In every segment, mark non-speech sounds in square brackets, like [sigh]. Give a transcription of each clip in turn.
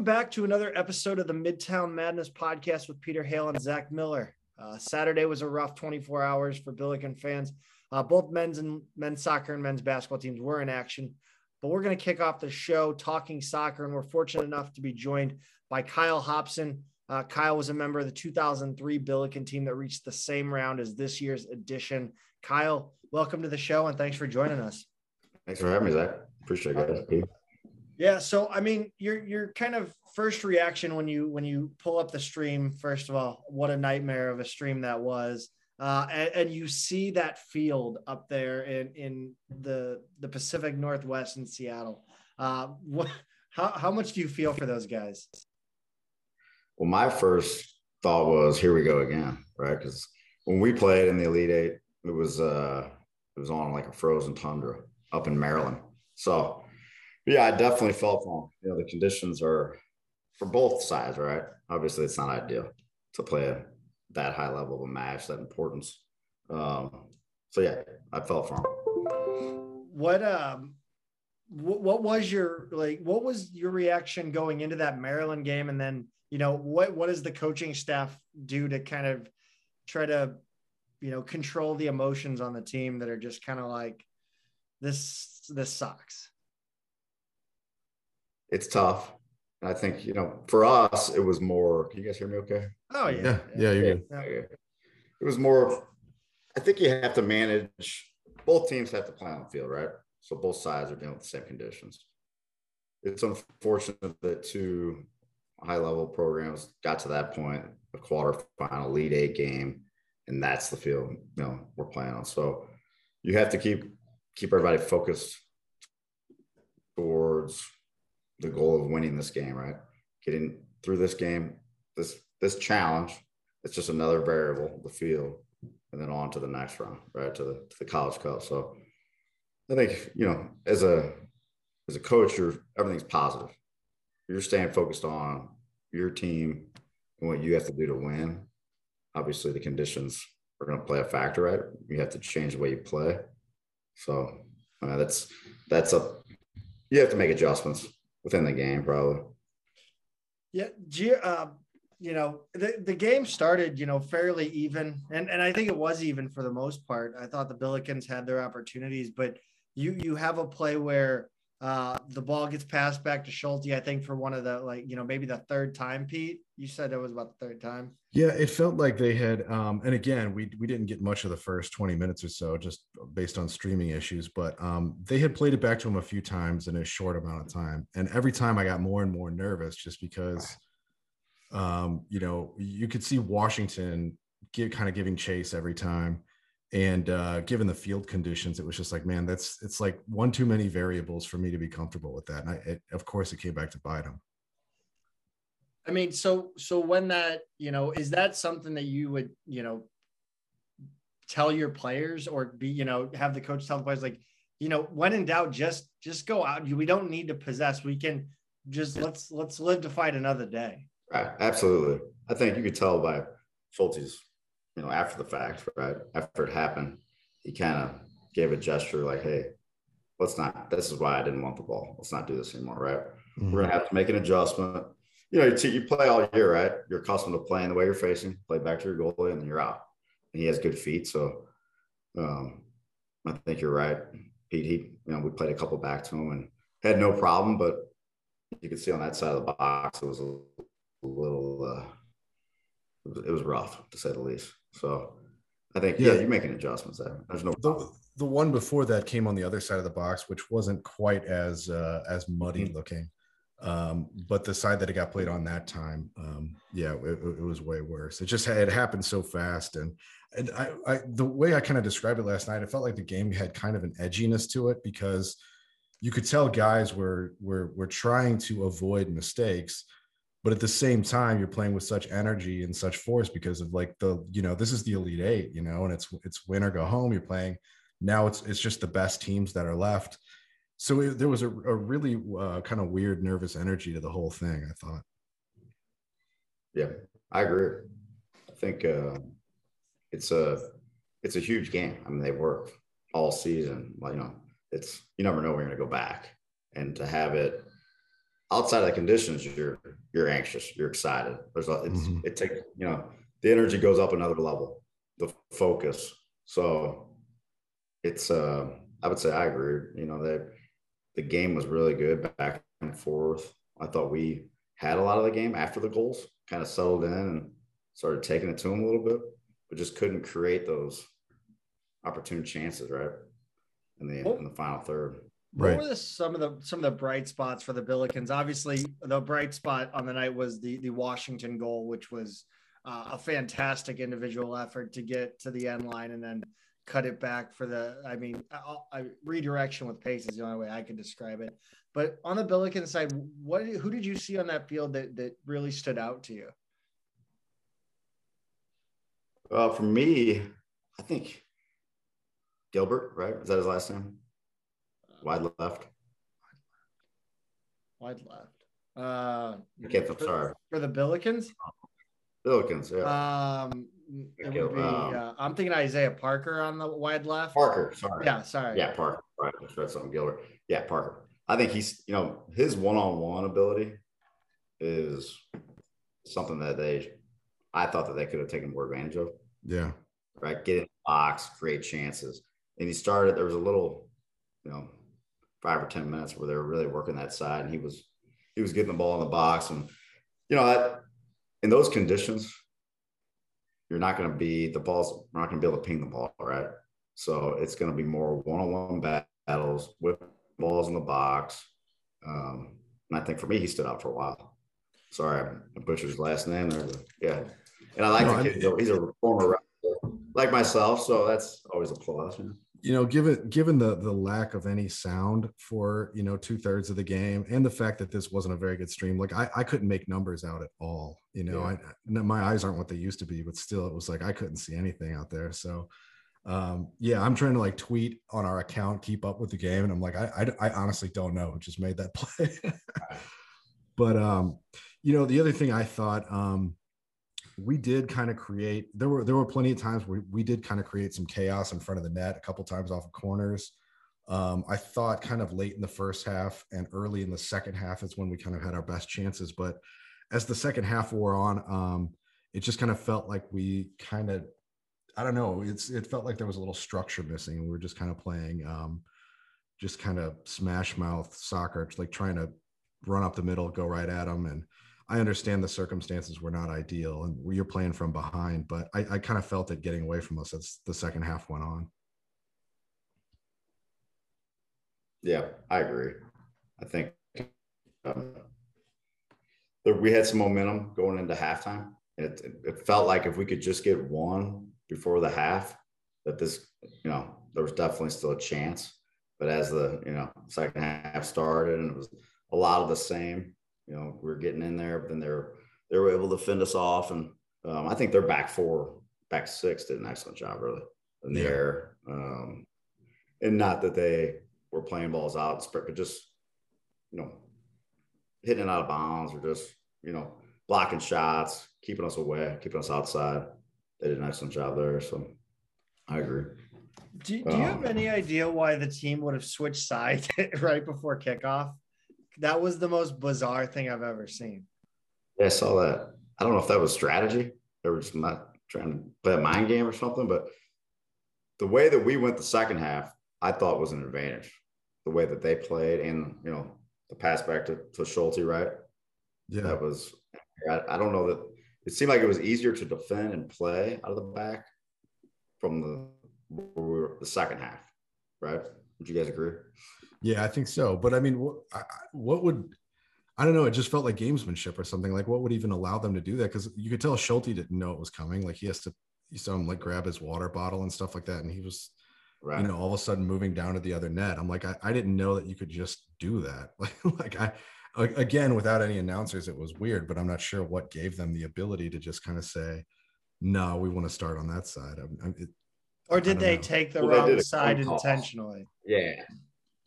Welcome back to another episode of the Midtown Madness podcast with Peter Hale and Zach Miller. Uh, Saturday was a rough 24 hours for Billiken fans. Uh, both men's and men's soccer and men's basketball teams were in action, but we're going to kick off the show talking soccer, and we're fortunate enough to be joined by Kyle Hobson. Uh, Kyle was a member of the 2003 Billiken team that reached the same round as this year's edition. Kyle, welcome to the show, and thanks for joining us. Thanks for having me, Zach. Appreciate it. Yeah, so I mean, you're you're kind of first reaction when you when you pull up the stream. First of all, what a nightmare of a stream that was, uh, and, and, you see that field up there in in the the Pacific Northwest in Seattle. Uh, what, how how much do you feel for those guys? Well, my first thought was, here we go again, right? Because when we played in the Elite Eight, it was uh, it was on like a frozen tundra up in Maryland, so yeah, I definitely felt for him. You know, the conditions are for both sides, right? Obviously, it's not ideal to play a, that high level of a match, that importance. Um, so yeah, I felt for him. What um, what, what was your like? What was your reaction going into that Maryland game, and then you know what what does the coaching staff do to kind of try to you know control the emotions on the team that are just kind of like this this sucks it's tough. I think, you know, for us, it was more, can you guys hear me okay? Oh, yeah. Yeah, yeah, you're good. Yeah. It was more, I think you have to manage, both teams have to play on the field, right? So both sides are dealing with the same conditions. It's unfortunate that two high level programs got to that point, a quarterfinal Elite Eight game, and that's the field you know we're playing on. So you have to keep keep everybody focused towards the goal of winning this game, right? Getting through this game, this this challenge. It's just another variable, the field, and then on to the next round, right? To the to the college cup. So I think you know, as a as a coach, you're everything's positive. You're staying focused on your team and what you have to do to win. Obviously, the conditions are going to play a factor, right? You have to change the way you play. So that's that's a you have to make adjustments within the game, probably. Yeah, uh, you know, the, the game started, you know, fairly even, and and I think it was even for the most part. I thought the Billikens had their opportunities, but you you have a play where uh, the ball gets passed back to Schulte, I think, for one of the like, you know, maybe the third time, Pete. You said it was about the third time. Yeah, it felt like they had um, and again, we we didn't get much of the first 20 minutes or so, just based on streaming issues, but um, they had played it back to him a few times in a short amount of time. And every time I got more and more nervous just because um, you know, you could see Washington get kind of giving chase every time and uh, given the field conditions it was just like man that's it's like one too many variables for me to be comfortable with that. And I, it, of course it came back to bite him i mean so so when that you know is that something that you would you know tell your players or be you know have the coach tell the players like you know when in doubt just just go out. We don't need to possess. We can just let's let's live to fight another day. Right absolutely. I think you could tell by Schulte's you know, after the fact, right? After it happened, he kind of gave a gesture like, hey, let's not, this is why I didn't want the ball. Let's not do this anymore, right? Mm-hmm. We're going to have to make an adjustment. You know, you, you play all year, right? You're accustomed to playing the way you're facing, play back to your goalie, and then you're out. And he has good feet. So um, I think you're right. Pete, he, you know, we played a couple back to him and had no problem, but you could see on that side of the box, it was a little, uh, it was rough to say the least. So I think, yeah, yeah you're making adjustments there. There's no the, the, one before that came on the other side of the box, which wasn't quite as uh, as muddy mm-hmm. looking. Um, but the side that it got played on that time, um, yeah, it, it, was way worse. It just had, it happened so fast, and and I, I the way I kind of described it last night, I felt like the game had kind of an edginess to it because you could tell guys were were were trying to avoid mistakes, but at the same time you're playing with such energy and such force because of like the you know this is the elite eight you know and it's it's win or go home you're playing. Now it's it's just the best teams that are left. So it, there was a, a really uh, kind of weird nervous energy to the whole thing i thought. Yeah i agree. I think uh, it's a it's a huge game. I mean they work all season you know it's you never know when you're going to go back. And to have it outside of the conditions, you're you're anxious, you're excited. There's a, it's, Mhm. it takes you know the energy goes up another level, the focus. So it's uh, I would say I agree. You know that the game was really good back and forth. I thought we had a lot of the game after the goals, kind of settled in and started taking it to them a little bit, but just couldn't create those opportune chances, right? In the in the final third. What Right. were the, some of the some of the bright spots for the Billikens? Obviously, the bright spot on the night was the the Washington goal, which was uh, a fantastic individual effort to get to the end line and then cut it back for the. I mean, I, I, redirection with pace is the only way I could describe it. But on the Billiken side, what who did you see on that field that that really stood out to you? Uh, for me, I think Gilbert, right? Is that his last name? Wide left. Wide left. Uh, I can't. For- sorry. For the Billikens, Billikens, yeah. um, it would be. um, uh, I'm thinking Isaiah Parker on the wide left. Parker, sorry. Yeah, sorry. Yeah, Parker. Right. I read something Gilbert. Yeah, Parker. I think he's, you know, his one-on-one ability is something that they I thought that they could have taken more advantage of. Yeah. Right. Get in the box, create chances. And he started, there was a little, you know, five or 10 minutes where they were really working that side. And he was he was getting the ball in the box. And, you know, that in those conditions, you're not going to be the balls, we're not going to be able to ping the ball, right? So it's going to be more one-on-one battles with balls in the box. Um, and I think for me, he stood out for a while. Sorry, I butchered his last name there. But yeah, and I like No, the kid. He's a former like myself, so that's always a plus. you know? You know, given given the the lack of any sound for you know two thirds of the game, and the fact that this wasn't a very good stream, like I, I couldn't make numbers out at all. You know, Yeah. I my eyes aren't what they used to be, but still, it was like I couldn't see anything out there. So, um, yeah, I'm trying to like tweet on our account, keep up with the game, and I'm like, I I, I honestly don't know who just made that [laughs] play. but um, you know, the other thing I thought, um, we did kind of create there were there were plenty of times where we did kind of create some chaos in front of the net a couple times off of corners. Um, i thought kind of late in the first half and early in the second half is when we kind of had our best chances but as the second half wore on um, it just kind of felt like we kind of i don't know it's it felt like there was a little structure missing we were just kind of playing um, just kind of smash mouth soccer like trying to run up the middle go right at them and I understand the circumstances were not ideal and you're playing from behind, but I, I kind of felt it getting away from us as the second half went on. Yeah, I agree. I think um, we had some momentum going into halftime. It, it felt like if we could just get one before the half, that this, you know, there was definitely still a chance. But as the, you know, second half started and it was a lot of the same, you know, we are getting in there, but then they're, they were able to fend us off. And um, I think their back four, back six did an excellent job, really, in the Yeah. air. Um, and not that they were playing balls out, but just, you know, hitting it out of bounds or just, you know, blocking shots, keeping us away, keeping us outside. They did an excellent job there. So I agree. Do, do you have Um, any idea why the team would have switched sides [laughs] right before kickoff? That was the most bizarre thing I've ever seen. Yeah, I saw that. I don't know if that was strategy. They were just not trying to play a mind game or something, but the way that we went the second half, I thought was an advantage. The way that they played and, you know, the pass back to, to Schulte, right? Yeah. That was, I, I don't know that it seemed like it was easier to defend and play out of the back from the, we were- the second half, right? Would you guys agree? Yeah, I think so. But I mean, what, I, I- what would, I don't know. It just felt like gamesmanship or something. Like, what would even allow them to do that? Because you could tell Schulte didn't know it was coming. Like, he has to, you saw him like grab his water bottle and stuff like that. And he was, Right. you know, all of a sudden moving down to the other net. I'm like, I, I didn't know that you could just do that. [laughs] Like, like I, again, without any announcers, it was weird, but I'm not sure what gave them the ability to just kind of say, no, we want to start on that side. I'm, I'm, it, Or did they know. take the Well, wrong side intentionally? yeah.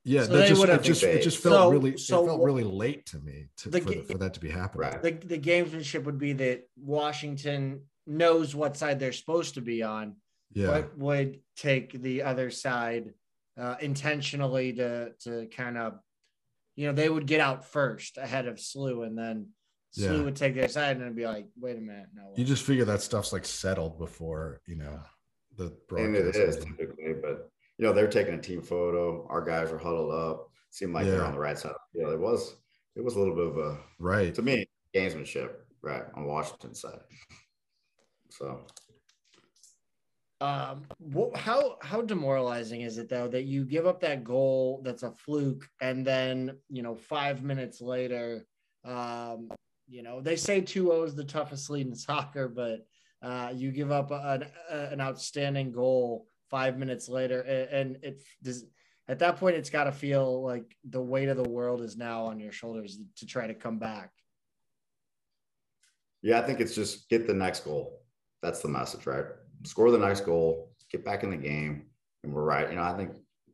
Yeah, So that just it just it just felt So- really so it felt really late to me to, The for, the, for that to be happening. Right. The, the gamesmanship would be that Washington knows what side they're supposed to be on, Yeah, but would take the other side uh, intentionally to to kind of you know, they would get out first ahead of SLU, and then SLU Yeah. would take their side, and then be like, "Wait a minute, no." You just figure that stuff's like settled before you know the and it broadcast. is ends. typically, but you know, they're taking a team photo. Our guys are huddled up. Seemed like they're on the right side. Yeah, it was it was a little bit of a right. to me gamesmanship, right, on Washington side. So Um, wh- how how demoralizing is it though that you give up that goal that's a fluke, and then you know five minutes later, um, you know they say 2-0 is the toughest lead in soccer, but uh, you give up an an outstanding goal five minutes later, and, it does. At that point, it's got to feel like the weight of the world is now on your shoulders to try to come back. yeah, I think it's just get the next goal. That's the message, right? Score the next goal, get back in the game, and we're right. You know, I think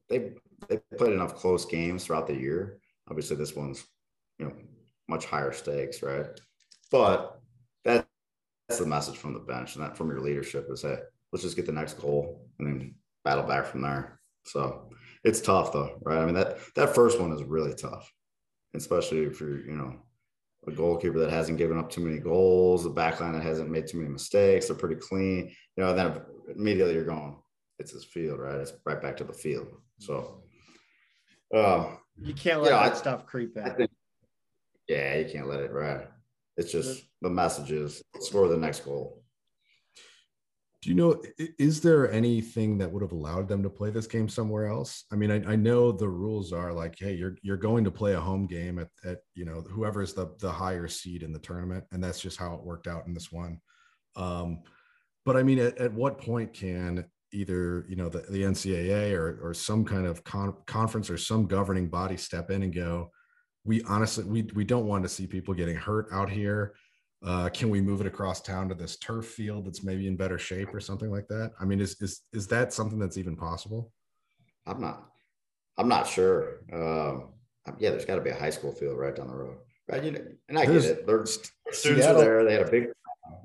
they they played enough close games throughout the year. Obviously, this one's you know much higher stakes, right? But the message from the bench and that from your leadership is hey, let's just get the next goal and then battle back from there. So it's tough though, right? I mean that that first one is really tough, especially if you're you know a goalkeeper that hasn't given up too many goals, a backline that hasn't made too many mistakes. They're pretty clean. You know, then immediately you're going, it's his field, right? It's right back to the field. So, uh, You can't let Yeah, that I- stuff creep in. Yeah, you can't let it right. It's just the message is score the next goal. Do you know, is there anything that would have allowed them to play this game somewhere else? I mean, I, I know the rules are like, hey, you're you're going to play a home game at, at you know whoever's the the higher seed in the tournament, and that's just how it worked out in this one. Um, but I mean, at, at what point can either you know the, the NCAA or or some kind of con- conference or some governing body step in and go, we honestly we we don't want to see people getting hurt out here uh, can we move it across town to this turf field that's maybe in better shape or something like that? I mean, is is is that something that's even possible? I'm not, I'm not sure. Um, yeah, there's got to be a high school field right down the road, right? You know, and I There's- get it. Students Seattle- are there. They had a big,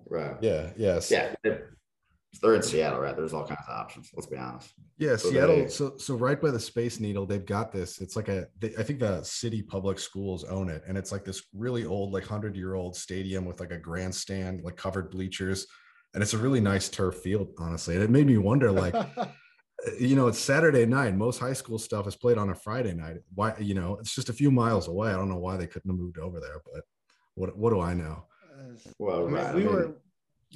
right? Yeah, yes, Yeah, they're in Seattle, right? There's all kinds of options. Let's be honest. yeah. So Seattle. they- so so right by the Space Needle, they've got this. It's like a. They, I think the city public schools own it, and it's like this really old, like hundred year old stadium with like a grandstand, like covered bleachers, and it's a really nice turf field, honestly. And it made me wonder, like. [laughs] you know, it's Saturday night. Most high school stuff is played on a Friday night. Why, you know, it's just a few miles away. I don't know why they couldn't have moved over there, but what what do I know? Uh, well, I mean, right. I mean, were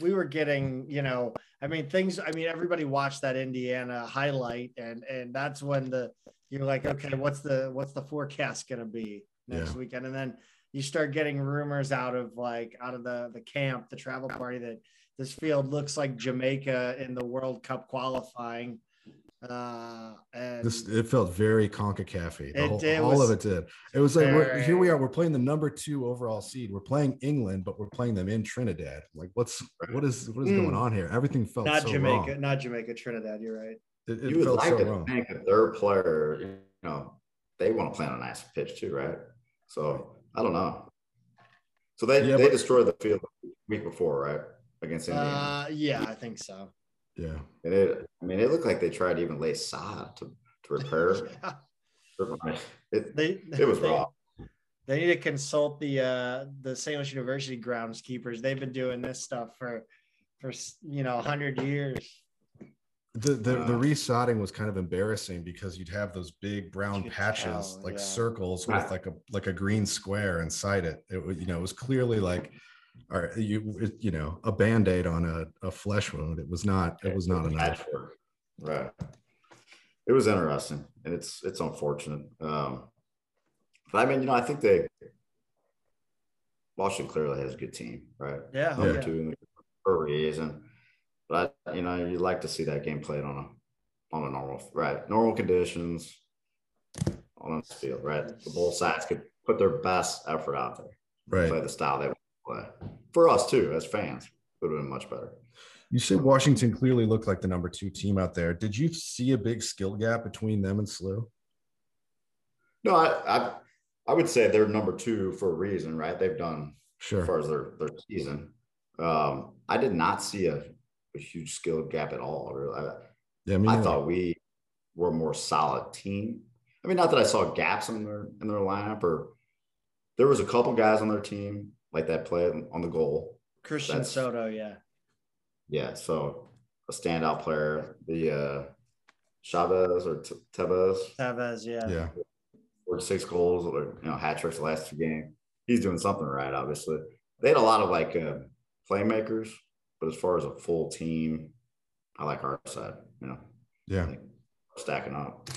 we were getting, you know, I mean things I mean everybody watched that Indiana highlight and and that's when the you're like, okay, what's the what's the forecast gonna be next Yeah. weekend? And then you start getting rumors out of like out of the the camp, the travel party that this field looks like Jamaica in the World Cup qualifying. Uh and This it felt very Concacaf. The whole, did, all of it did. It was like we're, here we are. We're playing the number two overall seed. We're playing England, but we're playing them in Trinidad. Like, what's what is what is going Mm. on here? Everything felt not so Jamaica, wrong. not Jamaica, Trinidad, you're right. It, it you would felt like so to wrong. think that their player, you know, they want to play on a nice pitch too, right? So I don't know. So they Yeah, they but- destroyed the field the week before, right? Against Indiana. Uh yeah, I think so. Yeah. and it, I mean, it looked like they tried to even lay sod to, to repair. [laughs] Yeah. it. They It was they, raw. They need to consult the uh the St. Louis University groundskeepers. They've been doing this stuff for for you know hundred years. The the, the Uh, resodding was kind of embarrassing because you'd have those big brown patches, tell, like yeah. circles with like a like a green square inside it. It was you know it was clearly like, all right, you you know a band aid on a, a flesh wound. It was not it was not enough. Patchwork. Right. It was interesting, and it's it's unfortunate. Um, but I mean, you know, I think they Washington clearly has a good team, right? Yeah, Number yeah. two for a reason. But you know, you'd like to see that game played on a on a normal right normal conditions on the field, right? The both sides could put their best effort out there, right play the style they want to play. For us too, as fans, would have been much better. You said Washington clearly looked like the number two team out there. Did you see a big skill gap between them and SLU? No, I, I I would say they're number two for a reason, right? They've done sure. as far as their their season. Um, I did not see a, a huge skill gap at all. Really, I, Yeah, I thought we were a more solid team. I I mean, not that I saw gaps in their in their lineup, or there was a couple guys on their team like that play on the goal. Christian That's, Soto, yeah, yeah. So a standout player, the uh Chavez or Tevez. Tevez, yeah, yeah, or six goals or you know hat tricks the last two games. He's doing something right, obviously. They had a lot of like uh, playmakers, but as far as a full team, I like our side. You know, yeah, stacking up.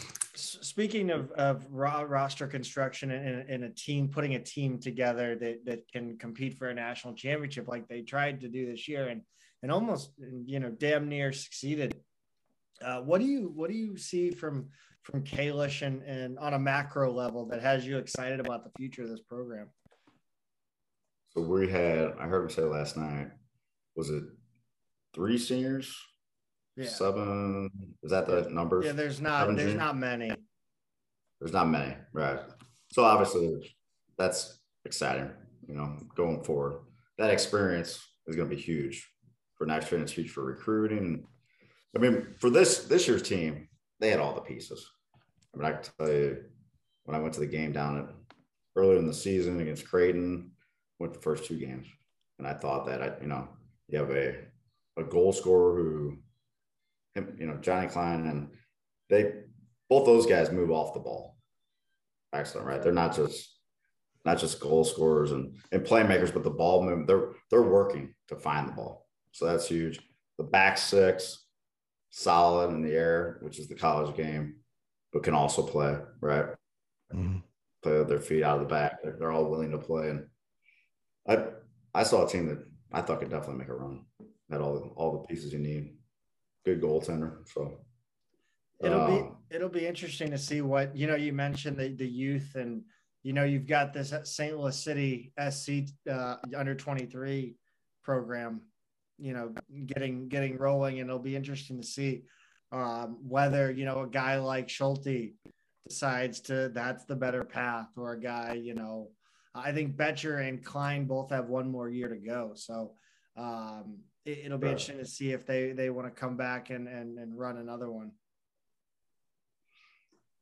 Speaking of, of raw roster construction and, and, a team putting a team together that, that can compete for a national championship like they tried to do this year and and almost you know damn near succeeded. Uh, what do you what do you see from from Kalish and, and on a macro level that has you excited about the future of this program? So we had I heard him say last night, was it three seniors yeah. Seven. Is that the number? Yeah, there's not. Seven there's not many. There's not many, right? So obviously, that's exciting. You know, going forward, that experience is going to be huge for next year, and it's huge for recruiting. I mean, for this this year's team, they had all the pieces. I mean, I can tell you when I went to the game down at earlier in the season against Creighton, went the first two games, and I thought that I, you know, you have a a goal scorer who you know, Johnny Klein, and they both those guys move off the ball. Excellent, right? They're not just not just goal scorers and, and playmakers, but the ball movement. They're they're working to find the ball. So that's huge. The back six, solid in the air, which is the college game, but can also play, right? Mm-hmm. Play with their feet out of the back. They're, they're all willing to play. And I I saw a team that I thought could definitely make a run. Had all all the pieces you need good goaltender. So it'll be um, it'll be interesting to see what you know. You mentioned the the youth, and you know you've got this St. Louis City SC uh, under twenty three program. You know, getting getting rolling, and it'll be interesting to see um, whether you know a guy like Schulte decides to that's the better path, or a guy you know. I think Becher and Klein both have one more year to go. So um, it, will be right. interesting to see if they they want to come back and and, and run another one.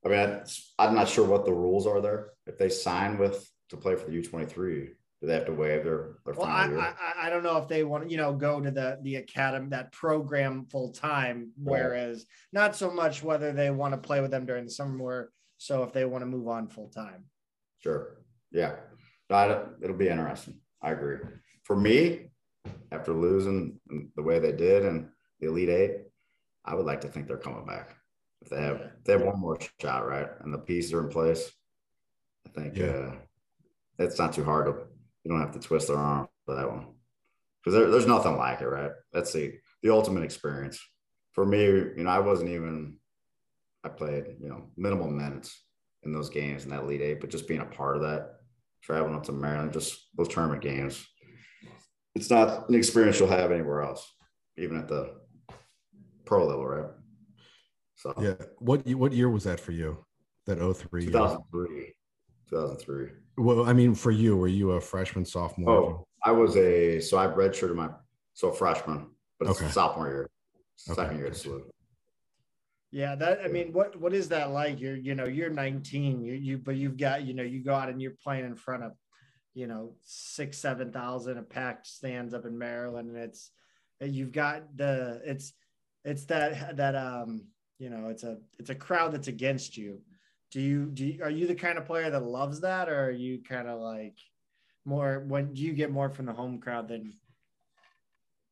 I mean, I'm not sure what the rules are there. If they sign with to play for the U23, do they have to waive their, their well, I, I, I, don't know if they want to, you know, go to the the academy that program full time. Whereas not so much whether they want to play with them during the summer, more so if they want to move on full time. Sure. Yeah. It'll be interesting. I agree. For me, after losing the way they did and the Elite Eight, I would like to think they're coming back. If they have if they have one more shot, right, and the pieces are in place, I think yeah. uh, it's not too hard to. You don't have to twist their arm for that one because there, there's nothing like it, right? That's the the ultimate experience for me. You know, I wasn't even. I played, you know, minimal minutes in those games in that Elite Eight, but just being a part of that, traveling up to Maryland, just those tournament games, it's not an experience you'll have anywhere else, even at the pro level, right? So yeah, what what year was that for you? That 03 2003. 2003. Well, I mean, for you, were you a freshman, sophomore? Oh, I was a so I redshirted my so freshman, but it's okay. sophomore year, second okay. year at SLU. Yeah, that I mean, what what is that like? You're you know you're 19, you you but you've got you know you go out and you're playing in front of you know six seven thousand a packed stands up in Maryland, and it's you've got the it's it's that that um you know it's a it's a crowd that's against you. Do you do you, are you the kind of player that loves that, or are you kind of like more when do you get more from the home crowd than?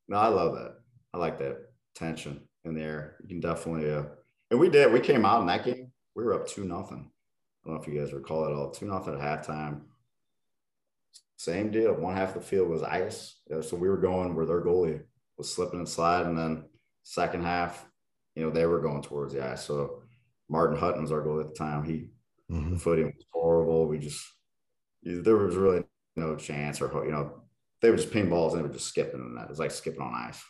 No, I love that. I like that tension in the air. You can definitely uh, and we did. We came out in that game. We were up two nothing. I don't know if you guys recall it all. Two nothing at halftime same deal. One half of the field was ice. So we were going where their goalie was slipping and sliding. And then second half, you know, they were going towards the ice. So Martin Hutton was our goalie at the time. He mm-hmm. the footing was horrible. We just there was really no chance or you know, they were just ping balls and they were just skipping in that. It was like skipping on ice.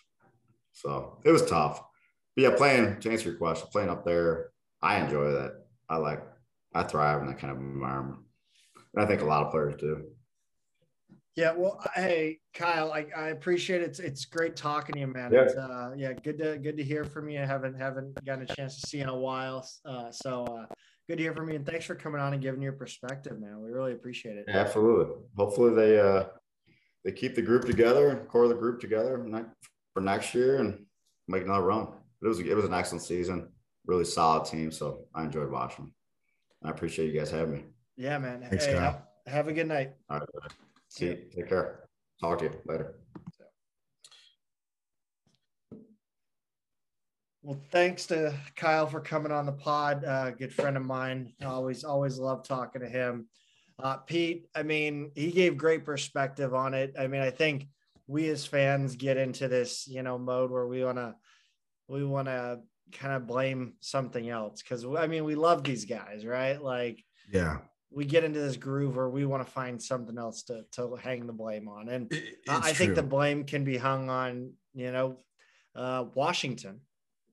So it was tough. But yeah, playing to answer your question, playing up there, I enjoy that. I like I thrive in that kind of environment. And I think a lot of players do. Yeah, well, hey Kyle, I, I appreciate it. It's, it's great talking to you, man. Yeah. It's, uh, yeah, good to good to hear from you. I haven't haven't gotten a chance to see in a while. Uh, so uh, good to hear from you, and thanks for coming on and giving your perspective, man. We really appreciate it. Yeah, absolutely. Hopefully they uh they keep the group together and core the group together for next year and make another run. It was it was an excellent season, really solid team. So I enjoyed watching. I appreciate you guys having me. Yeah, man. Thanks, hey, have, have, a good night. See you. Take care. Talk to you later. Well, thanks to Kyle for coming on the pod. Uh, good friend of mine. Always, always love talking to him. Uh, Pete, I mean, he gave great perspective on it. I mean, I think we as fans get into this, you know, mode where we want to, we want to kind of blame something else because I mean, we love these guys, right? Like, yeah, we get into this groove where we want to find something else to to hang the blame on, and I think the blame can be hung on, you know, uh, Washington.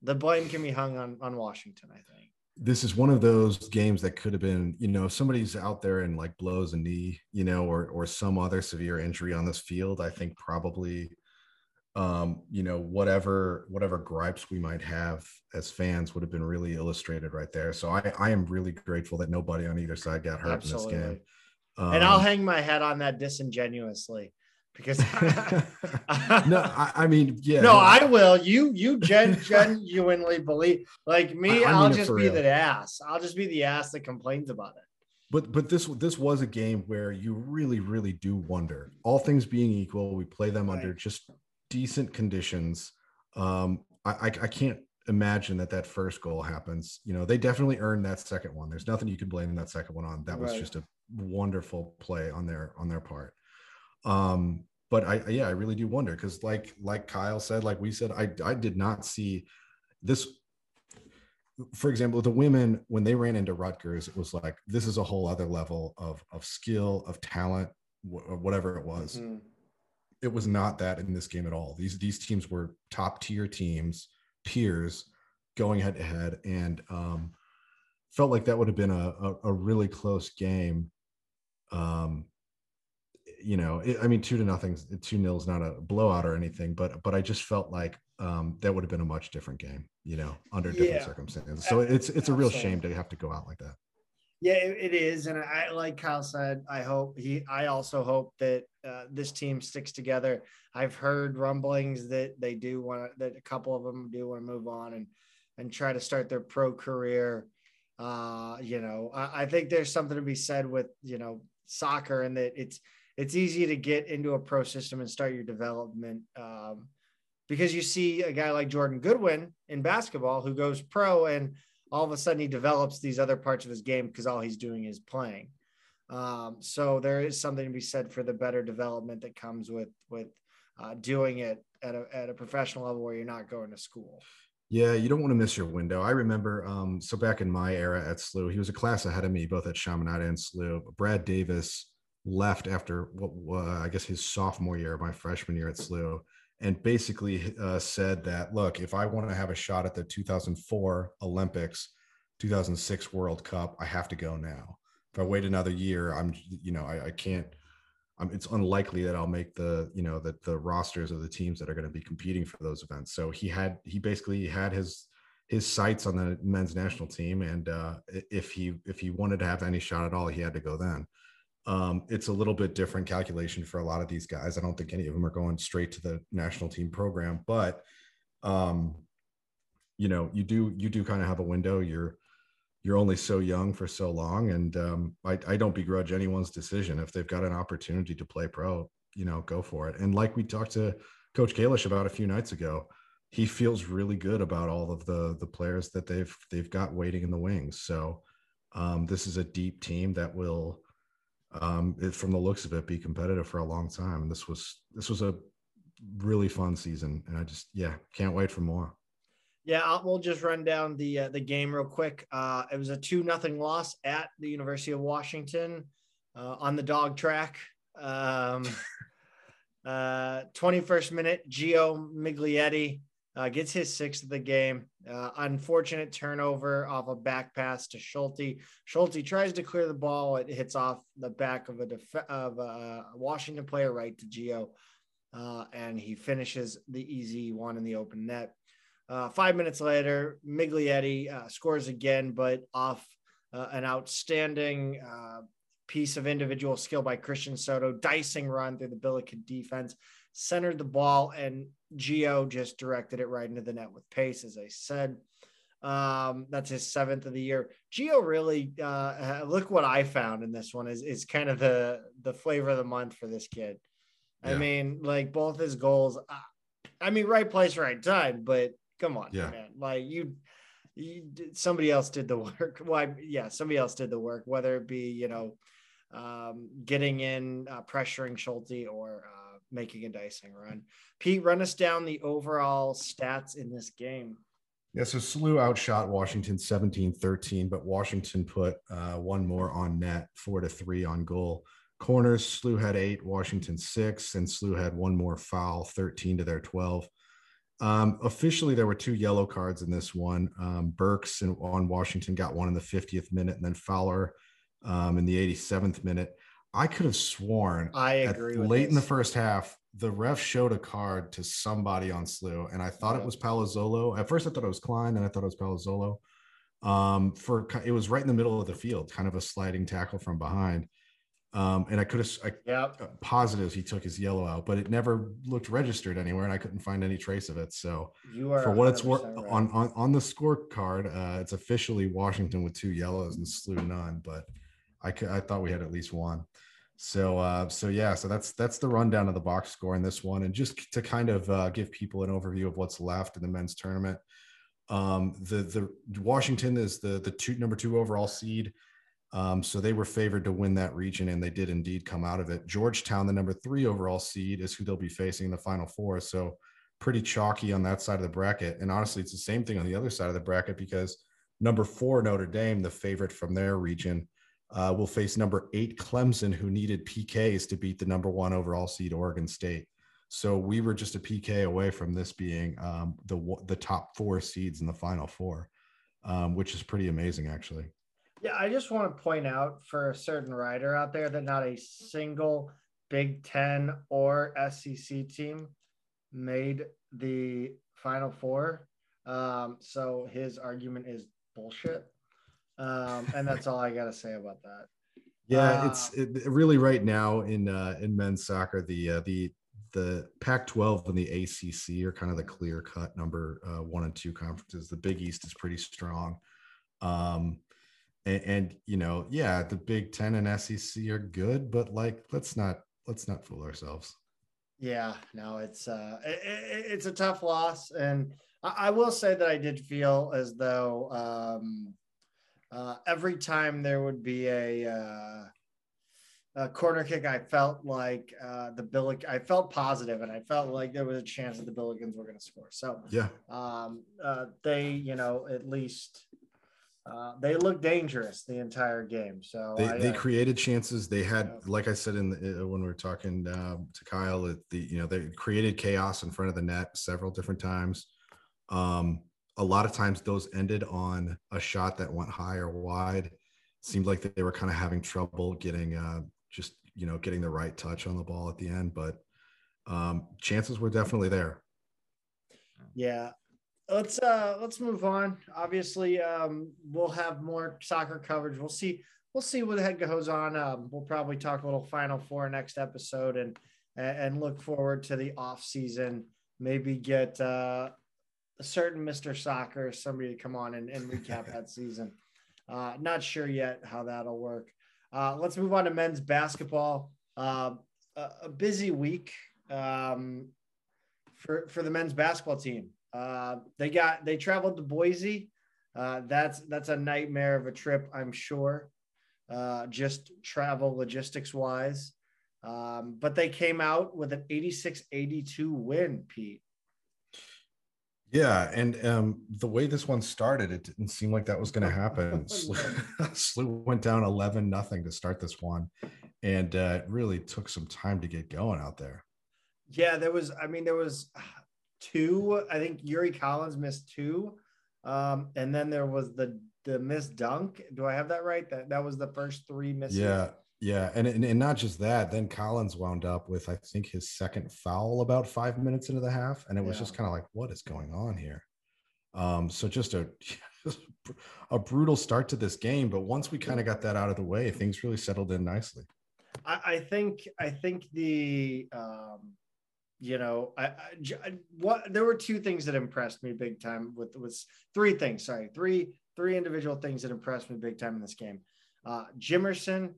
The blame can be hung on on Washington. I think this is one of those games that could have been, you know, if somebody's out there and like blows a knee, you know, or or some other severe injury on this field, I think probably um, you know, whatever whatever gripes we might have as fans would have been really illustrated right there. So I I am really grateful that nobody on either side got hurt Absolutely. in this game. Um, and I'll um, hang my head on that disingenuously because [laughs] no, I, I, mean, yeah, no, I will. You, you gen- genuinely believe like me. I, will just be real. the ass. I'll just be the ass that complains about it. But but this this was a game where you really really do wonder. All things being equal, we play them right. under just decent conditions. Um, I, I I can't imagine that that first goal happens. You know, they definitely earned that second one. There's nothing you can blame that second one on. That was right. just a wonderful play on their on their part. Um, but I yeah, I really do wonder because like like Kyle said, like we said, I I did not see this. For example, the women when they ran into Rutgers, it was like this is a whole other level of of skill, of talent, wh- whatever it was. Mm-hmm. It was not that in this game at all. These these teams were top tier teams, peers, going head to head, and um, felt like that would have been a, a, a really close game. Um, you know, it, I mean, two to nothing, two nil is not a blowout or anything, but but I just felt like um, that would have been a much different game, you know, under different yeah. circumstances. So it's it's a real shame to have to go out like that. Yeah, it is, and I like Kyle said. I hope he. I also hope that uh, this team sticks together. I've heard rumblings that they do want that a couple of them do want to move on and and try to start their pro career. Uh, you know, I, I think there's something to be said with you know soccer and that it's it's easy to get into a pro system and start your development um, because you see a guy like Jordan Goodwin in basketball who goes pro and all of a sudden he develops these other parts of his game because all he's doing is playing. Um, so there is something to be said for the better development that comes with with uh, doing it at a, at a professional level where you're not going to school. Yeah, you don't want to miss your window. I remember, um, so back in my era at SLU, he was a class ahead of me, both at Chaminade and SLU. Brad Davis left after what uh, I guess his sophomore year, my freshman year at SLU, and basically uh, said that look, if I want to have a shot at the 2004 Olympics, 2006 World Cup, I have to go now. If I wait another year, I'm you know I, I can't. It's unlikely that I'll make the you know the the rosters of the teams that are going to be competing for those events. So he had he basically had his his sights on the men's national team, and uh, if he if he wanted to have any shot at all, he had to go then. Um, it's a little bit different calculation for a lot of these guys. I don't think any of them are going straight to the national team program, but um, you know, you do you do kind of have a window. You're you're only so young for so long, and um, I, I don't begrudge anyone's decision if they've got an opportunity to play pro. You know, go for it. And like we talked to Coach Kalish about a few nights ago, he feels really good about all of the the players that they've they've got waiting in the wings. So um, this is a deep team that will um, it, from the looks of it, be competitive for a long time. And this was this was a really fun season, and I just yeah can't wait for more. Yeah, I'll, we'll just run down the uh, the game real quick. Uh, it was a two nothing loss at the University of Washington uh, on the dog track. Um, [laughs] uh, 21st minute, Gio Miglietti uh, gets his sixth of the game. Uh, unfortunate turnover off a back pass to Schulte. Schulte tries to clear the ball. It hits off the back of a def- of a Washington player right to Gio, uh, and he finishes the easy one in the open net. Uh, five minutes later, Miglietti uh, scores again, but off uh, an outstanding uh, piece of individual skill by Christian Soto, dicing run through the Billiken defense, centered the ball, and Gio just directed it right into the net with pace, as I said. Um, that's his seventh of the year. Gio really uh, look what I found in this one is is kind of the the flavor of the month for this kid. Yeah. I mean, like both his goals. Uh, I mean, right place, right time. But come on, yeah. man. Like you, you somebody else did the [laughs] work. Why? Well, yeah, somebody else did the work. Whether it be you know, um, getting in, uh, pressuring Schulte, or uh, making a dicing run. Pete, run us down the overall stats in this game. Yeah, so SLU outshot Washington 17 13, but Washington put uh, one more on net, four to three on goal. Corners, SLU had eight, Washington six, and SLU had one more foul, 13 to their 12. Um, officially, there were two yellow cards in this one. Um, Burks and, on Washington got one in the 50th minute, and then Fowler um, in the 87th minute. I could have sworn I agree. late this. in the first half, the ref showed a card to somebody on SLU, and I thought it was Palazzolo. At first, I thought it was Klein, then I thought it was Palazzolo. Um, for it was right in the middle of the field, kind of a sliding tackle from behind. Um, and I could have I, yep. Uh, positive he took his yellow out, but it never looked registered anywhere, and I couldn't find any trace of it. So for what it's worth right. on, on on the scorecard, uh, it's officially Washington with two yellows and SLU none, but I could, I thought we had at least one. So uh, so yeah, so that's that's the rundown of the box score in this one, and just to kind of uh, give people an overview of what's left in the men's tournament. Um, the the Washington is the the two number two overall seed, um, so they were favored to win that region, and they did indeed come out of it. Georgetown, the number three overall seed, is who they'll be facing in the final four. So pretty chalky on that side of the bracket, and honestly, it's the same thing on the other side of the bracket because number four Notre Dame, the favorite from their region uh, will face number eight Clemson, who needed PKs to beat the number one overall seed Oregon State. So we were just a PK away from this being um, the the top four seeds in the final four, um, which is pretty amazing, actually. Yeah, I just want to point out for a certain rider out there that not a single Big Ten or SEC team made the Final Four. Um, so his argument is bullshit. Um, and that's all I got to say about that. Yeah, uh, it's it, really right now in uh, in men's soccer the uh, the the Pac-12 and the ACC are kind of the clear cut number uh, one and two conferences. The Big East is pretty strong, um, and, and you know, yeah, the Big Ten and SEC are good, but like, let's not let's not fool ourselves. Yeah, no, it's uh, it, it's a tough loss, and I, I, will say that I did feel as though um, uh, every time there would be a, uh, a corner kick, I felt like uh, the Billick, I felt positive and I felt like there was a chance that the Billikens were going to score. So, yeah, um, uh, they, you know, at least uh, they looked dangerous the entire game. So they, I, they uh, created chances. They had, like I said in the, uh, when we were talking um, to Kyle, at the you know they created chaos in front of the net several different times. Um, a lot of times those ended on a shot that went high or wide. Seemed like they were kind of having trouble getting uh, just you know getting the right touch on the ball at the end, but um, chances were definitely there. Yeah, let's uh let's move on. Obviously, um, we'll have more soccer coverage. We'll see. We'll see what the heck goes on. Um, we'll probably talk a little Final Four next episode, and and look forward to the off season. Maybe get uh, a certain Mr. Soccer, somebody to come on and, and recap that season. Uh, not sure yet how that'll work. Uh, let's move on to men's basketball. Uh, a, a, busy week um, for for the men's basketball team. Uh, they got they traveled to Boise. Uh, that's that's a nightmare of a trip, I'm sure. Uh, just travel logistics wise. Um, but they came out with an 86 82 win, Pete. Yeah, and um, the way this one started, it didn't seem like that was going to happen. [laughs] SLU [laughs] went down eleven nothing to start this one, and uh, it really took some time to get going out there. Yeah, there was. I mean, there was [sighs] two. I think Yuri Collins missed two, um, and then there was the the missed dunk. Do I have that right? That that was the first three missed. Yeah, yeah, and, and and not just that. Then Collins wound up with I think his second foul about five minutes into the half, and it was yeah. just kind of like, what is going on here? Um, so just a [laughs] a brutal start to this game, but once we kind of got that out of the way, things really settled in nicely. I, I think I think the um, you know I, I, what there were two things that impressed me big time with was three things sorry three three individual things that impressed me big time in this game uh, Jimerson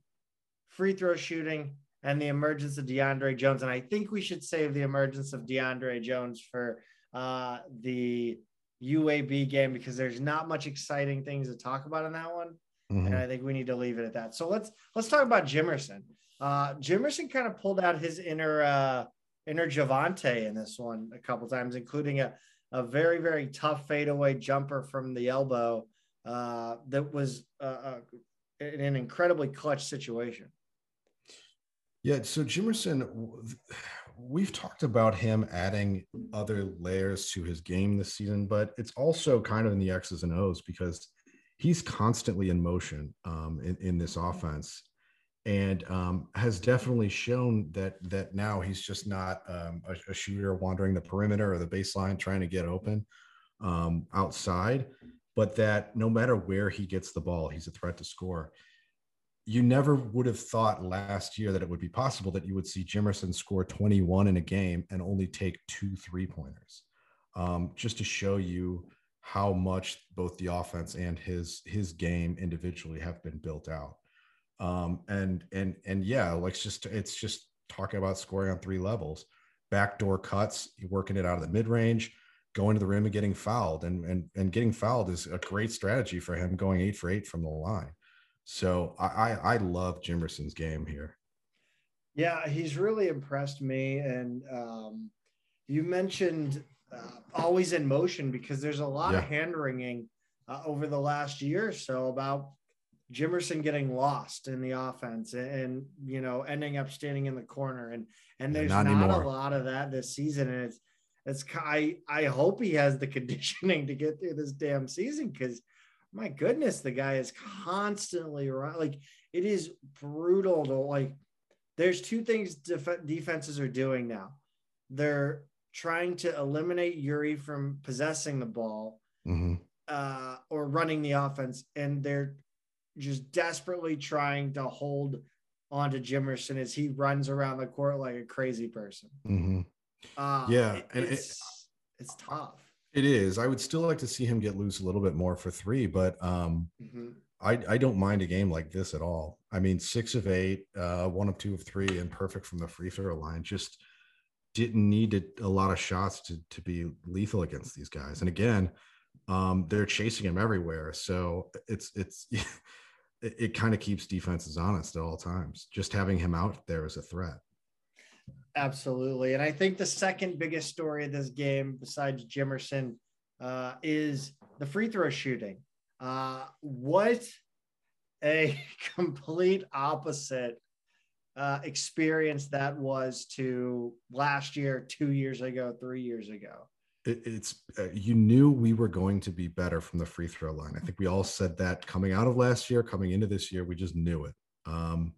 free throw shooting and the emergence of DeAndre Jones and I think we should save the emergence of DeAndre Jones for uh, the UAB game because there's not much exciting things to talk about in that one mm-hmm. and I think we need to leave it at that so let's let's talk about Jimerson uh, Jimerson kind of pulled out his inner uh, inner Javonte in this one a couple times, including a, a very, very tough fadeaway jumper from the elbow uh, that was uh, uh in an incredibly clutch situation. Yeah, so Jimerson, we've talked about him adding other layers to his game this season, but it's also kind of in the X's and O's because he's constantly in motion um, in, in this offense and um, has definitely shown that that now he's just not um, a, a, shooter wandering the perimeter or the baseline trying to get open um, outside, but that no matter where he gets the ball, he's a threat to score. You never would have thought last year that it would be possible that you would see Jimerson score 21 in a game and only take two three pointers, um, just to show you how much both the offense and his his game individually have been built out um, and and and yeah, like it's just it's just talking about scoring on three levels, backdoor cuts, working it out of the mid range, going to the rim and getting fouled, and and and getting fouled is a great strategy for him, going eight for eight from the line. So I I, I love Jimerson's game here. Yeah, he's really impressed me, and um, you mentioned uh, always in motion because there's a lot yeah. of hand wringing uh, over the last year or so about Jimerson getting lost in the offense and, and, you know ending up standing in the corner and and there's not, not a lot of that this season and it's it's I I hope he has the [laughs] conditioning to get through this damn season because my goodness the guy is constantly around like it is brutal to like there's two things def- defenses are doing now they're trying to eliminate Yuri from possessing the ball mm-hmm. uh, or running the offense and they're just desperately trying to hold onto Jimerson as he runs around the court like a crazy person. Mm-hmm. Uh, yeah, and it's it, it's tough. It is. I would still like to see him get loose a little bit more for three, but um, mm-hmm. I I don't mind a game like this at all. I mean, six of eight, uh, one of two of three, and perfect from the free throw line. Just didn't need a lot of shots to to be lethal against these guys. And again, um, they're chasing him everywhere, so it's it's. [laughs] it, it kind of keeps defenses honest at all times. Just having him out there is a threat. Absolutely. And I think the second biggest story of this game, besides Jimerson, uh, is the free throw shooting. Uh, what a [laughs] complete opposite uh, experience that was to last year, two years ago, three years ago it, it's uh, you knew we were going to be better from the free throw line. I think we all said that coming out of last year, coming into this year, we just knew it. Um,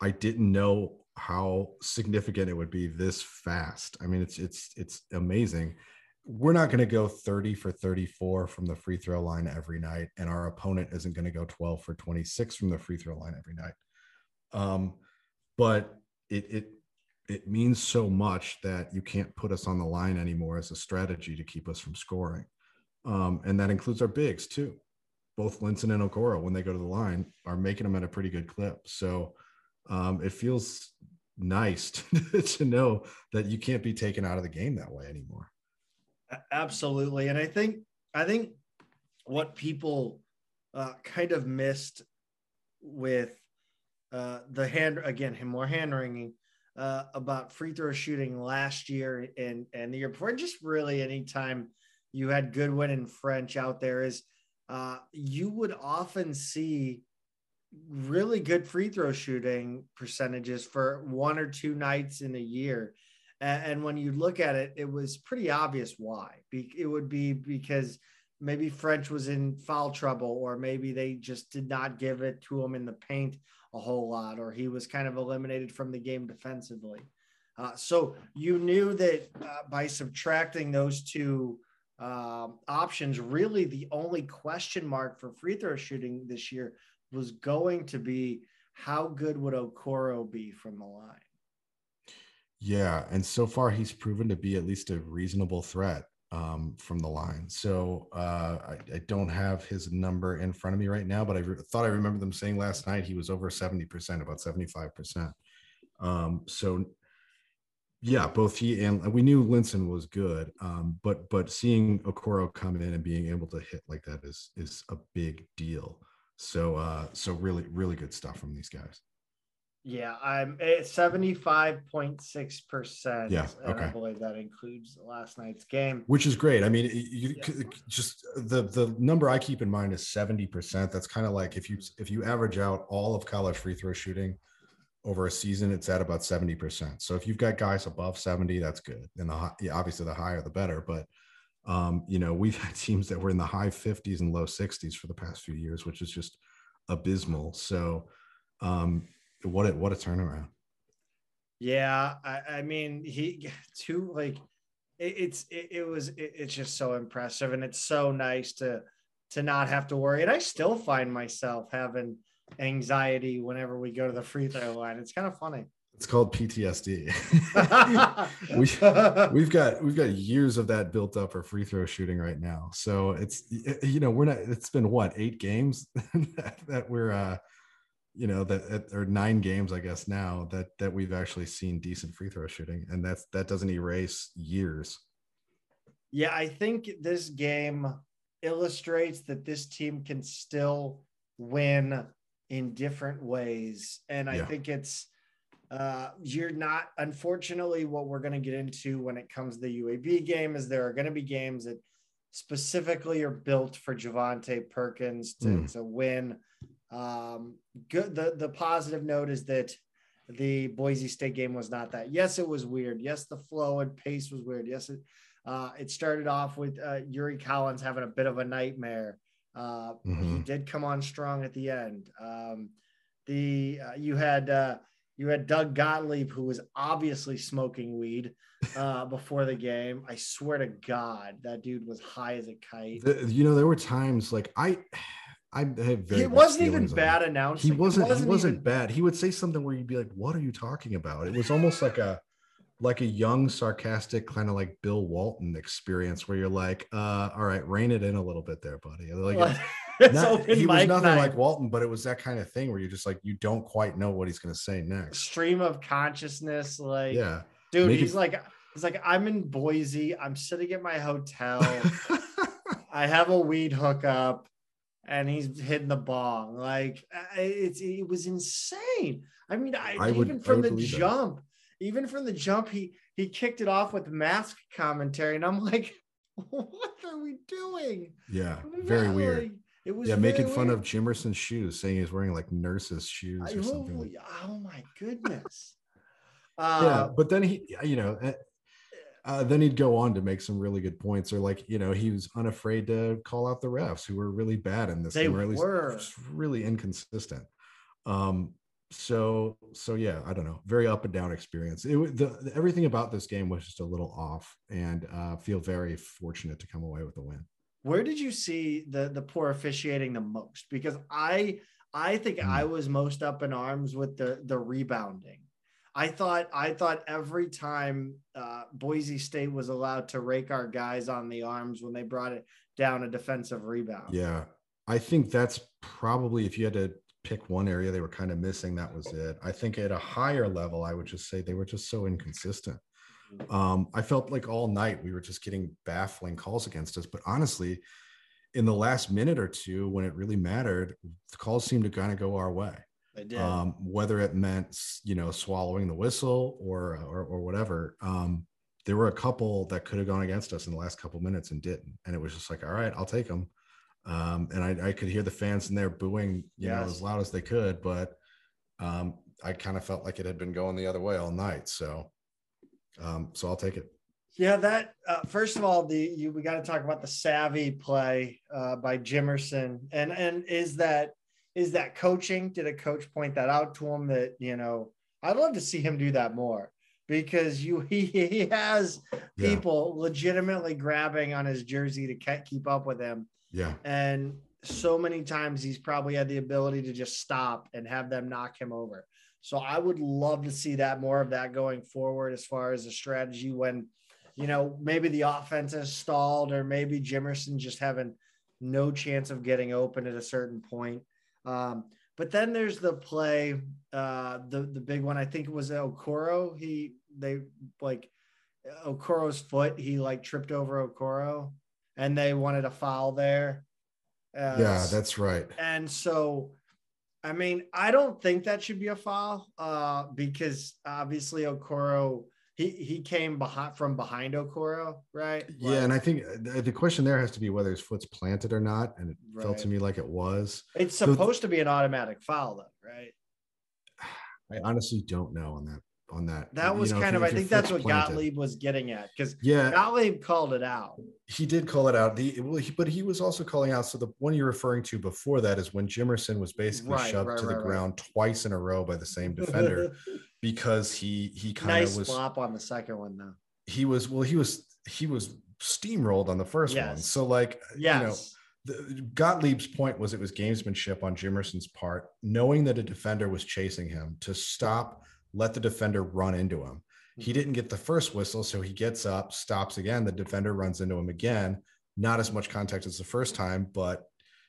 I didn't know how significant it would be this fast. I mean, it's it's it's amazing. We're not going to go 30 for 34 from the free throw line every night, and our opponent isn't going to go 12 for 26 from the free throw line every night. Um, but it it it means so much that you can't put us on the line anymore as a strategy to keep us from scoring. Um, and that includes our bigs too. Both Linssen and Okoro, when they go to the line, are making them at a pretty good clip. So um, it feels nice [laughs] to, to know that you can't be taken out of the game that way anymore. Absolutely, and I think I think what people uh, kind of missed with uh, the hand again, more hand wringing uh, about free throw shooting last year and and the year before, just really anytime you had Goodwin and French out there, is uh, you would often see really good free throw shooting percentages for one or two nights in a year. And, when you look at it, it was pretty obvious why. It would be because maybe French was in foul trouble, or maybe they just did not give it to him in the paint a whole lot, or he was kind of eliminated from the game defensively. Uh, so you knew that uh, by subtracting those two um, options, really the only question mark for free throw shooting this year was going to be how good would Okoro be from the line? Yeah, and so far he's proven to be at least a reasonable threat um, from the line. So uh, I, I, don't have his number in front of me right now, but I re- thought I remember them saying last night he was over seventy percent, about seventy five percent. Um, so yeah, both he and we knew Linssen was good, um, but but seeing Okoro come in and being able to hit like that is is a big deal. So uh, so really really good stuff from these guys. Yeah, I'm at seventy five point six percent. Yeah, okay. I believe that includes last night's game, which is great. I mean, you yeah. just the the number I keep in mind is seventy percent. That's kind of like if you if you average out all of college free throw shooting over a season, it's at about 70%. So if you've got guys above 70, that's good. And the yeah, obviously the higher the better. But um, you know, we've [laughs] had teams that were in the high 50s and low 60s for the past few years, which is just abysmal. So um, what a what a turnaround. Yeah, I, I mean, he [laughs] too like it, it's it, it was it, it's just so impressive, and it's so nice to to not have to worry. And I still find myself having anxiety whenever we go to the free throw line. It's kind of funny. It's called PTSD. [laughs] we, we've got we've got years of that built up for free throw shooting right now. So it's you know we're not. It's been what eight games [laughs] that, that we're uh you know that or nine games I guess now that that we've actually seen decent free throw shooting, and that's that doesn't erase years. Yeah, I think this game illustrates that this team can still win in different ways. And I yeah. think it's, uh, you're not, unfortunately, what we're going to get into when it comes to the UAB game is there are going to be games that specifically are built for Javonte Perkins to, mm. to win. Um, good. The, the positive note is that the Boise State game was not that. Yes, it was weird. Yes, the flow and pace was weird. Yes, it, uh, it started off with uh, Yuri Collins having a bit of a nightmare. Uh, mm-hmm. He did come on strong at the end. Um, the uh, you had uh, you had Doug Gottlieb who was obviously smoking weed uh, [laughs] before the game. I swear to God, that dude was high as a kite. The, you know, there were times like I. I have very. It wasn't even bad announcing. He wasn't. wasn't he wasn't even... bad. He would say something where you'd be like, "What are you talking about?" It was almost like a like a young, sarcastic kind of like Bill Walton experience where you're like, uh, all right, rein it in a little bit there, buddy. Like [laughs] not, he was nothing night. like Walton, but it was that kind of thing where you're just like, you don't quite know what he's gonna say next. Stream of consciousness, like yeah, dude, Make he's it... like he's like, I'm in Boise, I'm sitting at my hotel, [laughs] I have a weed hookup, and he's hitting the bong. Like it's it was insane. I mean, I, I even from I the jump. That even from the jump, he he kicked it off with mask commentary, and I'm like, [laughs] what are we doing? Yeah, very weird. It was yeah, making fun weird. of Jimerson's shoes, saying he's wearing like nurse's shoes or I, something. Oh, like oh my [laughs] goodness. uh, yeah, but then he, you know, eh, uh, then he'd go on to make some really good points, or like you know, he was unafraid to call out the refs who were really bad in this, they game, or at least were. really inconsistent. Um, so so yeah i don't know very up and down experience it the, everything about this game was just a little off and uh feel very fortunate to come away with the win where did you see the the poor officiating the most because i i think mm. i was most up in arms with the the rebounding i thought i thought every time uh boise state was allowed to rake our guys on the arms when they brought it down a defensive rebound yeah I think that's probably if you had to pick one area they were kind of missing, that was it. I think at a higher level, I would just say they were just so inconsistent. Um, I felt like all night we were just getting baffling calls against us. But honestly, in the last minute or two, when it really mattered, the calls seemed to kind of go our way. They did. Um, whether it meant you know swallowing the whistle or or, or whatever. Um, there were a couple that could have gone against us in the last couple minutes and didn't, and it was just like, all right, I'll take them um, and I, I, could hear the fans in there booing, you yes. know, as loud as they could. But um, I kind of felt like it had been going the other way all night. So, um, so I'll take it. Yeah, that uh, first of all, the you, we got to talk about the savvy play uh, by Jimerson, and and is that is that coaching? Did a coach point that out to him that you know? I'd love to see him do that more because you [laughs] he, he has Yeah. people legitimately grabbing on his jersey to ke- keep up with him. Yeah. And so many times he's probably had the ability to just stop and have them knock him over. So I would love to see that more of that going forward as far as a strategy when, you know, maybe the offense is stalled or maybe Jimerson just having no chance of getting open at a certain point. Um, but then there's the play, uh, the the big one. I think it was Okoro. He they like Okoro's foot. He like tripped over Okoro, and they wanted a foul there. Uh, Yeah, that's right. and so, I mean, I don't think that should be a foul uh, because obviously Okoro he he came behind from behind Okoro, right? Yeah, and I think uh, the question there has to be whether his foot's planted or not, and it felt to me like it was. it's so- supposed to be an automatic foul, though, right? [sighs] I honestly don't know on that. On that, That You was know, kind of, I think that's what planted. Gottlieb was getting at because Yeah, Gottlieb called it out. he did call it out. The well, he, but he was also calling out. So the one you're referring to before that is when Jimerson was basically Right, shoved right, to the right, right. ground twice in a row by the same defender [laughs] because he he kind of nice was flop on the second one, though. he was well he was he was steamrolled on the first one. So like Yes. you know the, Gottlieb's point was it was gamesmanship on Jimerson's part, knowing that a defender was chasing him to stop, let the defender run into him. He Mhm. didn't get the first whistle, so he gets up, stops again. The defender runs into him again. Not as much contact as the first time, but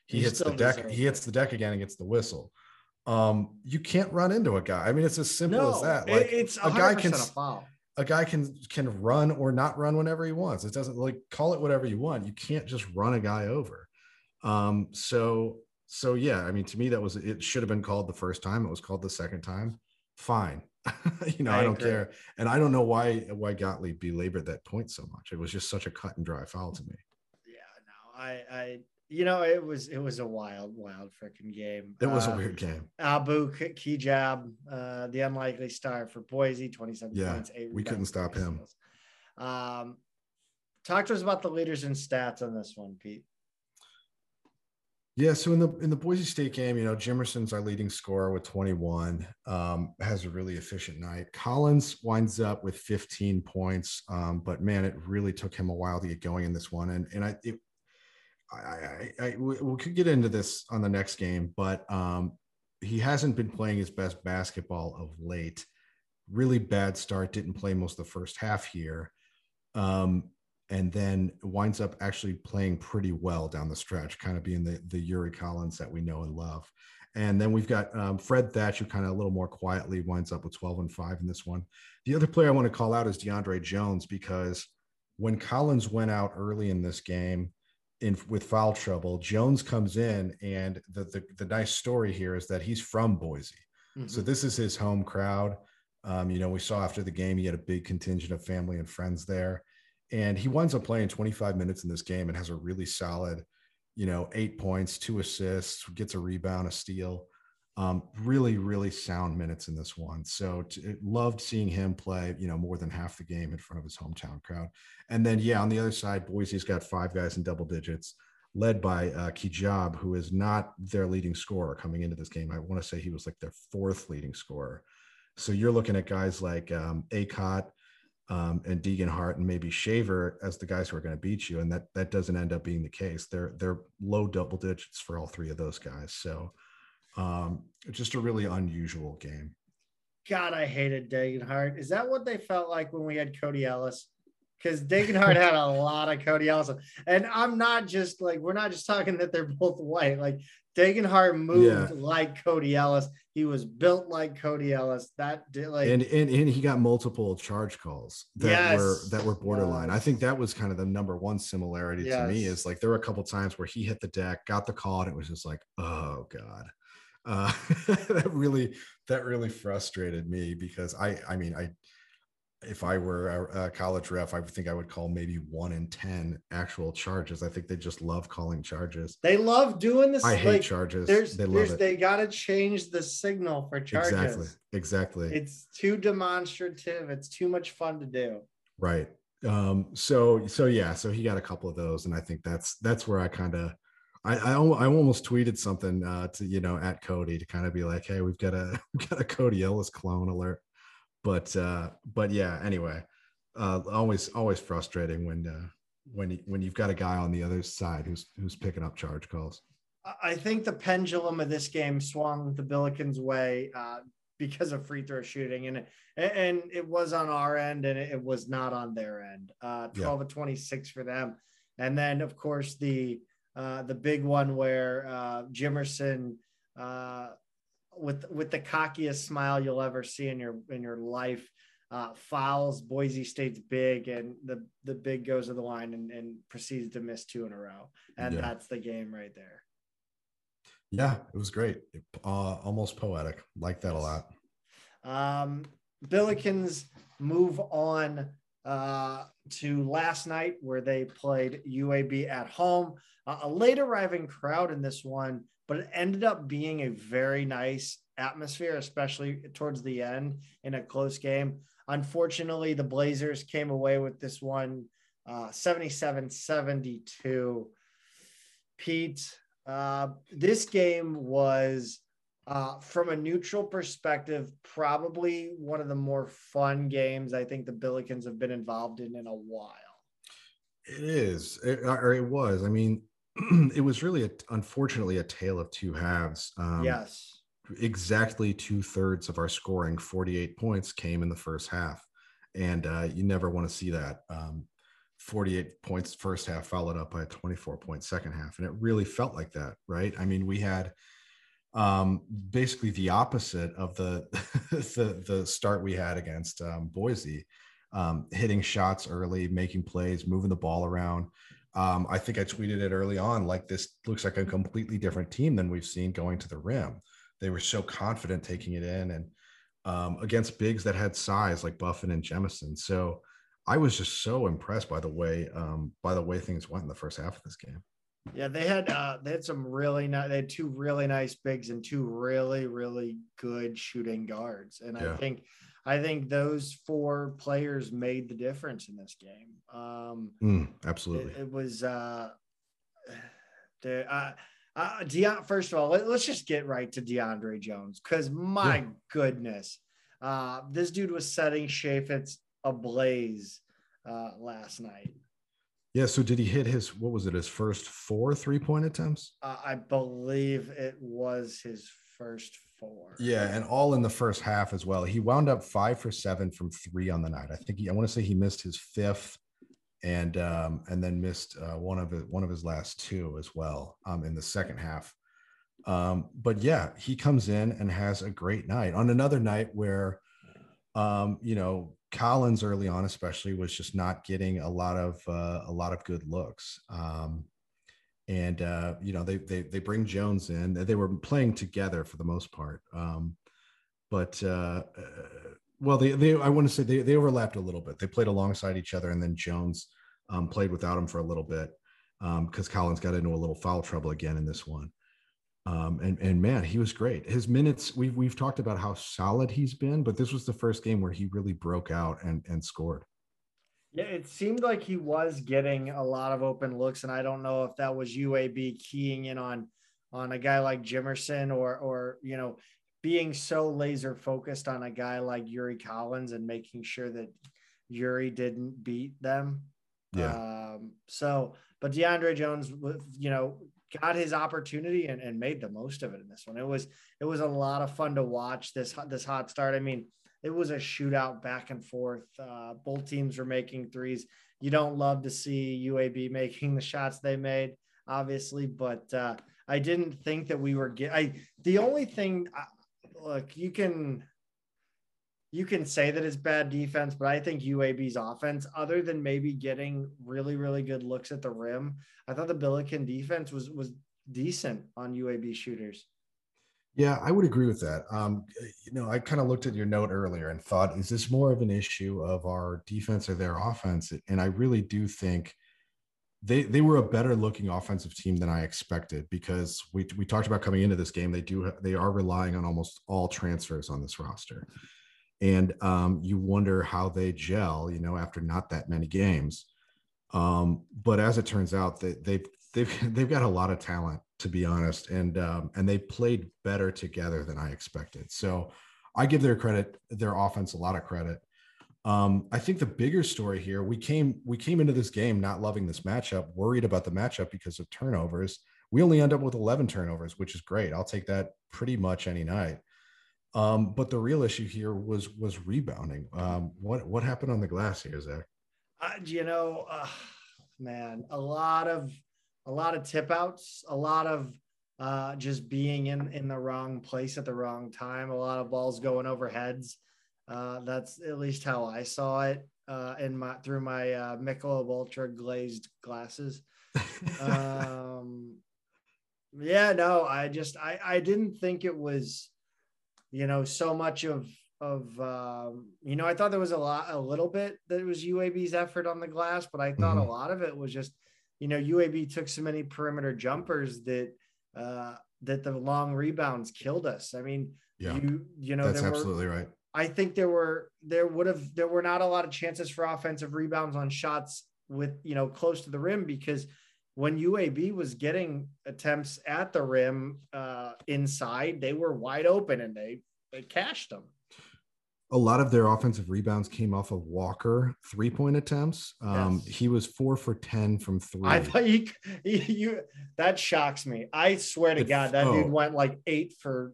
he, He hits the deck. He hits the deck again and gets the whistle. Um, you can't run into a guy. I mean, it's as simple as that. Like it's a guy can a foul. a guy can can run or not run whenever he wants. It doesn't like call it whatever you want. You can't just run a guy over. Um, so so yeah, I mean, to me, that was it should have been called the first time. It was called the second time. Fine. [laughs] you know, I I, don't agree. care. And I don't know why why Gottlieb belabored that point so much. It was just such a cut and dry foul to me. Yeah, no, I, I, you know, it was, it was a wild, wild freaking game. It was Uh, a weird game. Abu Kigab, uh, the unlikely star for Boise, 27 Yeah, points. Eight we couldn't stop him. Um, talk to us about the leaders and stats on this one, Pete. Yeah, so in the in the Boise State game, you know, Jimerson's our leading scorer with 21. Um, has a really efficient night. Collins winds up with 15 points, um, but man, it really took him a while to get going in this one. And and I, it, I, I, I we we could get into this on the next game, but um, he hasn't been playing his best basketball of late. Really bad start. Didn't play most of the first half here. Um, and then winds up actually playing pretty well down the stretch, kind of being the the Yuri Collins that we know and love. And then we've got um, Fred Thatch, who kind of a little more quietly winds up with 12 and 5 in this one. The other player I want to call out is DeAndre Jones because when Collins went out early in this game in with foul trouble, Jones comes in, and the the, the nice story here is that he's from Boise. So Mhm. this is his home crowd. Um, you know, we saw after the game he had a big contingent of family and friends there, and he winds up playing 25 minutes in this game and has a really solid, you know, eight points, two assists, gets a rebound, a steal. Um, really, really sound minutes in this one. So t- loved seeing him play, you know, more than half the game in front of his hometown crowd. And then, yeah, on the other side, Boise's got five guys in double digits, led by uh, Kigab, who is not their leading scorer coming into this game. I want to say he was like their fourth leading scorer. So you're looking at guys like um, Akot um, and Degenhart and maybe Shaver as the guys who are going to beat you, and that that doesn't end up being the case. They're they're low double digits for all three of those guys. So um, just a really unusual game. God, I hated Degenhart. Is that what they felt like when we had Cody Ellis? Because Degenhart had a lot of Cody Ellis, and I'm not just like we're not just talking that they're [laughs] both white. Like Degenhart moved Yeah. like Cody Ellis. He was built like Cody Ellis. That did like and, and and he got multiple charge calls that were that were borderline. I think that was kind of the number one similarity to me is like there were a couple times where he hit the deck, got the call, and it was just like, oh god. Uh, [laughs] that really that really frustrated me because I I mean I if I were a, a college ref, I would think I would call maybe one in ten actual charges. I think they just love calling charges. they love doing this. I hate like, charges. There's, they love there's, they got to change the signal for charges. Exactly. Exactly. It's too demonstrative. It's too much fun to do. Right. Um, so so yeah, so he got a couple of those, and I think that's that's where I kind of I, I I almost tweeted something uh to you know at Cody to kind of be like, hey, we've got a [laughs] we've got a Cody Ellis clone alert. But uh, but yeah. Anyway, uh, always always frustrating when uh, when you, when you've got a guy on the other side who's who's picking up charge calls. I think the pendulum of this game swung the Billikens' way uh, because of free throw shooting, and and it was on our end, and it was not on their end. Uh, Twelve yeah. of twenty six for them, and then of course the uh, the big one where uh, Jimerson uh, with with the cockiest smile you'll ever see in your in your life uh, fouls Boise State's big, and the the big goes to the line and, and proceeds to miss two in a row, and yeah. that's the game right there. Yeah, it was great. Uh, almost poetic. Like that a lot. Um, Billikens move on uh, to last night where they played UAB at home. Uh, a late arriving crowd in this one, but it ended up being a very nice atmosphere, especially towards the end in a close game. Unfortunately, the Blazers came away with this one uh, 77 72. Pete, uh, this game was, uh, from a neutral perspective, probably one of the more fun games I think the Billikens have been involved in in a while. It is, it, or it was. I mean, it was really, a, unfortunately, a tale of two halves. Um, yes exactly two thirds of our scoring, 48 points, came in the first half. And uh, you never want to see that. Um, 48 points first half, followed up by a 24 point second half. And it really felt like that, right? I mean, we had um, basically the opposite of the, [laughs] the, the start we had against um, Boise, um, hitting shots early, making plays, moving the ball around. Um, I think I tweeted it early on, like this looks like a completely different team than we've seen going to the rim they were so confident taking it in and um, against bigs that had size like Buffen and Jemison. So I was just so impressed by the way um, by the way things went in the first half of this game. Yeah, they had uh, they had some really nice. They had two really nice bigs and two really really good shooting guards, and yeah. I think I think those four players made the difference in this game. Um, mm, absolutely, it, it was. Uh, [sighs] the, uh, uh, Deon, first of all, let, us just get right to DeAndre Jones because my yeah. goodness, uh, this dude was setting Chaifetz ablaze uh, last night. Yeah. So did he hit his, what was it, his first four three point attempts? Uh, I believe it was his first four. Yeah. And all in the first half as well. He wound up five for seven from three on the night. I think he, I want to say he missed his fifth and um, and then missed uh, one of it, one of his last two as well um, in the second half. Um, but yeah, he comes in and has a great night on another night where, um, you know, Collins early on especially was just not getting a lot of uh, a lot of good looks. Um, and uh, you know they, they they bring Jones in. They were playing together for the most part, um, but uh, uh well, they, they I want to say they, they overlapped a little bit. They played alongside each other, and then Jones um, played without him for a little bit because um, Collins got into a little foul trouble again in this one. Um, and and man, he was great. His minutes we've we've talked about how solid he's been, but this was the first game where he really broke out and and scored. Yeah, it seemed like he was getting a lot of open looks, and I don't know if that was UAB keying in on on a guy like Jimerson or or you know being so laser focused on a guy like Yuri Collins and making sure that Yuri didn't beat them. Yeah. Um, so, but DeAndre Jones, you know, got his opportunity and, and made the most of it in this one. It was it was a lot of fun to watch this this hot start. I mean, it was a shootout back and forth. Uh, both teams were making threes. You don't love to see UAB [laughs] making the shots they made, obviously, but uh, I didn't think that we were get. I the only thing look, you can you can say that it's bad defense, but I think UAB's offense, other than maybe getting really, really good looks at the rim, I thought the Billiken defense was was decent on UAB shooters. Yeah, I would agree with that. Um, you know, I kind of looked at your note earlier and thought, is this more of an issue of our defense or their offense? And I really do think they they were a better looking offensive team than I expected because we we talked about coming into this game. They do they are relying on almost all transfers on this roster, and um, you wonder how they gel. You know, after not that many games. Um, but as it turns out, they they've they've [laughs] they've got a lot of talent to be honest, and um, and they played better together than I expected. So I give their credit, their offense, a lot of credit. Um, I think the bigger story here, we came we came into this game not loving this matchup, worried about the matchup because of turnovers. We only end up with 11 turnovers, which is great. I'll take that pretty much any night. Um, but the real issue here was was rebounding. Um, what what happened on the glass here, Zach? Uh, you know, uh, man, a lot of a lot of tip outs, a lot of uh, just being in in the wrong place at the wrong time, a lot of balls going over heads. Uh, that's at least how I saw it uh, in my through my uh, Michelob Ultra glazed glasses. [laughs] um, yeah, no, I just I I didn't think it was, you know, so much of of um, you know I thought there was a lot a little bit that it was UAB's effort on the glass, but I thought mm-hmm. a lot of it was just you know UAB took so many perimeter jumpers that uh, that the long rebounds killed us. I mean, yeah, you you know that's absolutely right. I think there were there would have there were not a lot of chances for offensive rebounds on shots with you know close to the rim because when UAB was getting attempts at the rim uh, inside, they were wide open and they they cashed them. A lot of their offensive rebounds came off of Walker three point attempts. Um, yes. He was four for ten from three. I thought you, [laughs] you that shocks me. I swear to it, God, that oh. dude went like eight for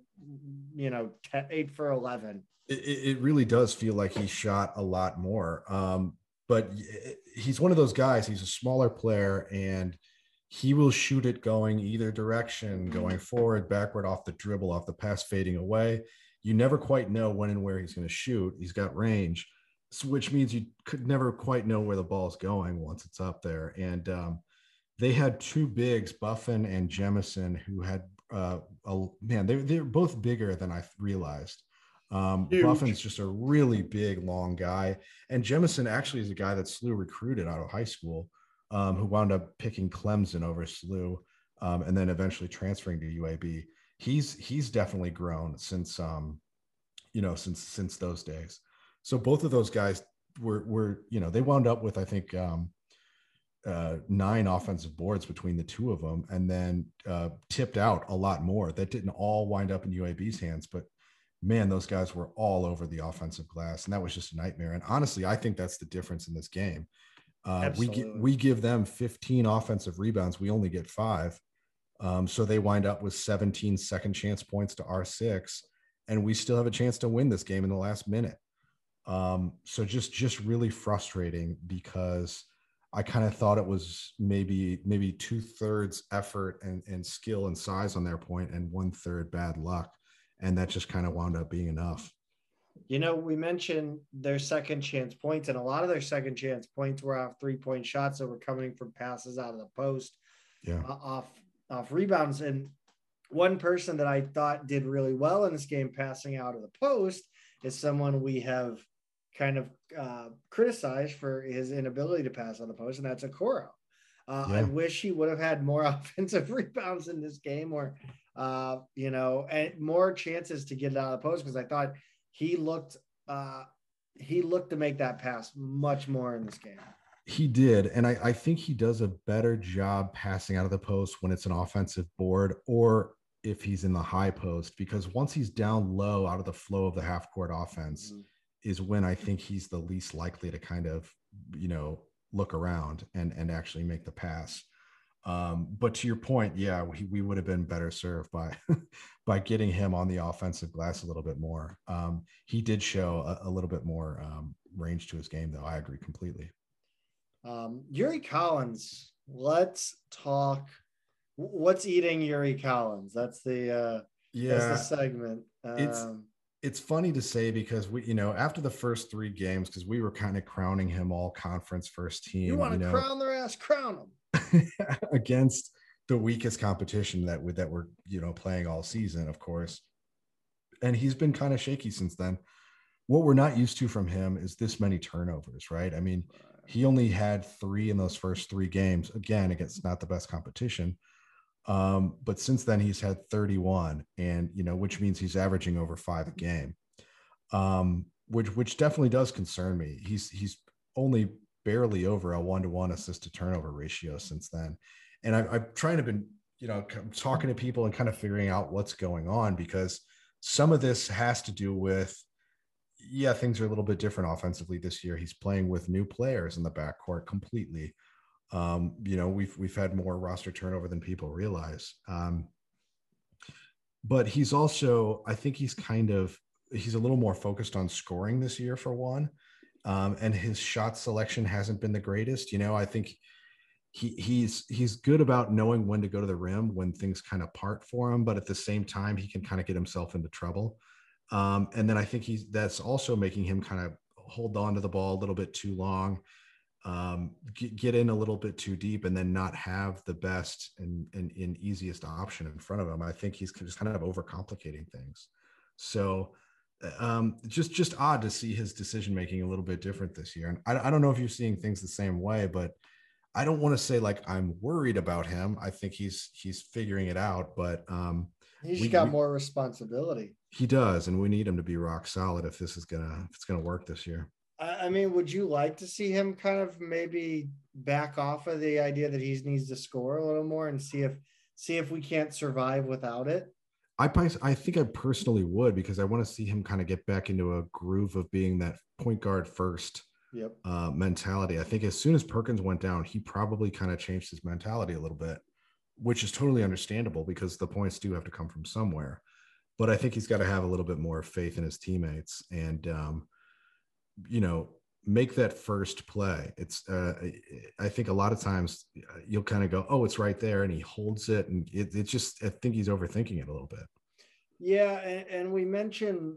you know eight for eleven it, it really does feel like he shot a lot more. Um, but he's one of those guys. He's a smaller player, and he will shoot it going either direction, going forward, backward, off the dribble, off the pass, fading away. You never quite know when and where he's going to shoot. He's got range, which means you could never quite know where the ball is going once it's up there. And um, they had two bigs, Buffen and Jemison, who had uh, a man. They they're both bigger than I realized. Um, Buffen's just a really big, long guy. And Jemison actually is a guy that SLU recruited out of high school, um, who wound up picking Clemson over SLU, um, and then eventually transferring to UAB. He's he's definitely grown since um, you know, since since those days. So both of those guys were were, you know, they wound up with, I think, um, uh, nine offensive boards between the two of them, and then uh, tipped out a lot more. That didn't all wind up in UAB's hands, but man, those guys were all over the offensive glass, and that was just a nightmare. And honestly, I think that's the difference in this game. Uh, we we give them 15 offensive rebounds, we only get five, um, so they wind up with 17 second chance points to R6, and we still have a chance to win this game in the last minute. Um, so just just really frustrating because I kind of thought it was maybe maybe two thirds effort and, and skill and size on their point, and one third bad luck and that just kind of wound up being enough. You know, we mentioned their second chance points, and a lot of their second chance points were off three point shots that were coming from passes out of the post, yeah, uh, off off rebounds. And one person that I thought did really well in this game, passing out of the post, is someone we have kind of uh, criticized for his inability to pass on the post, and that's Okoro. Uh, yeah. I wish he would have had more [laughs] offensive rebounds in this game, or uh, you know, and more chances to get it out of the post because I thought he looked uh, he looked to make that pass much more in this game. He did, and I, I think he does a better job passing out of the post when it's an offensive board or if he's in the high post because once he's down low out of the flow of the half court offense mm-hmm. is when I think he's the least likely to kind of you know look around and and actually make the pass. Um, but to your point, yeah, we, we would have been better served by [laughs] by getting him on the offensive glass a little bit more. Um, he did show a, a little bit more um, range to his game, though. I agree completely. Um, Yuri Collins, let's talk. What's eating Yuri Collins? That's the uh, yeah that's the segment. it's um, it's funny to say because we, you know, after the first three games, because we were kind of crowning him all conference first team. You want to you know, crown their ass, crown them. [laughs] against the weakest competition that we, that we're you know playing all season, of course. And he's been kind of shaky since then. What we're not used to from him is this many turnovers, right? I mean, he only had three in those first three games. Again, against not the best competition. Um, but since then he's had 31, and you know, which means he's averaging over five a game. Um, which which definitely does concern me. He's he's only barely over a one to one assist to turnover ratio since then. And I, I'm trying to been, you know, talking to people and kind of figuring out what's going on because some of this has to do with yeah, things are a little bit different offensively this year. He's playing with new players in the backcourt completely. Um, you know, we've we've had more roster turnover than people realize. Um, but he's also, I think he's kind of he's a little more focused on scoring this year for one. Um, and his shot selection hasn't been the greatest. You know, I think he he's he's good about knowing when to go to the rim when things kind of part for him, but at the same time, he can kind of get himself into trouble. Um, and then I think he's that's also making him kind of hold on to the ball a little bit too long, um, get, get, in a little bit too deep, and then not have the best and, and, and easiest option in front of him. I think he's just kind of overcomplicating things. So um, just just odd to see his decision making a little bit different this year. And I, I don't know if you're seeing things the same way, but I don't want to say like I'm worried about him. I think he's he's figuring it out, but um, he's we, got we, more responsibility. He does, and we need him to be rock solid if this is gonna if it's gonna work this year. I mean, would you like to see him kind of maybe back off of the idea that he needs to score a little more and see if see if we can't survive without it? I I think I personally would because I want to see him kind of get back into a groove of being that point guard first yep. uh, mentality. I think as soon as Perkins went down, he probably kind of changed his mentality a little bit, which is totally understandable because the points do have to come from somewhere. But I think he's got to have a little bit more faith in his teammates and, um, you know, make that first play. It's, uh, I think a lot of times uh, you'll kind of go, oh, it's right there. And he holds it. And it, it just, I think he's overthinking it a little bit. Yeah. And, and we mentioned,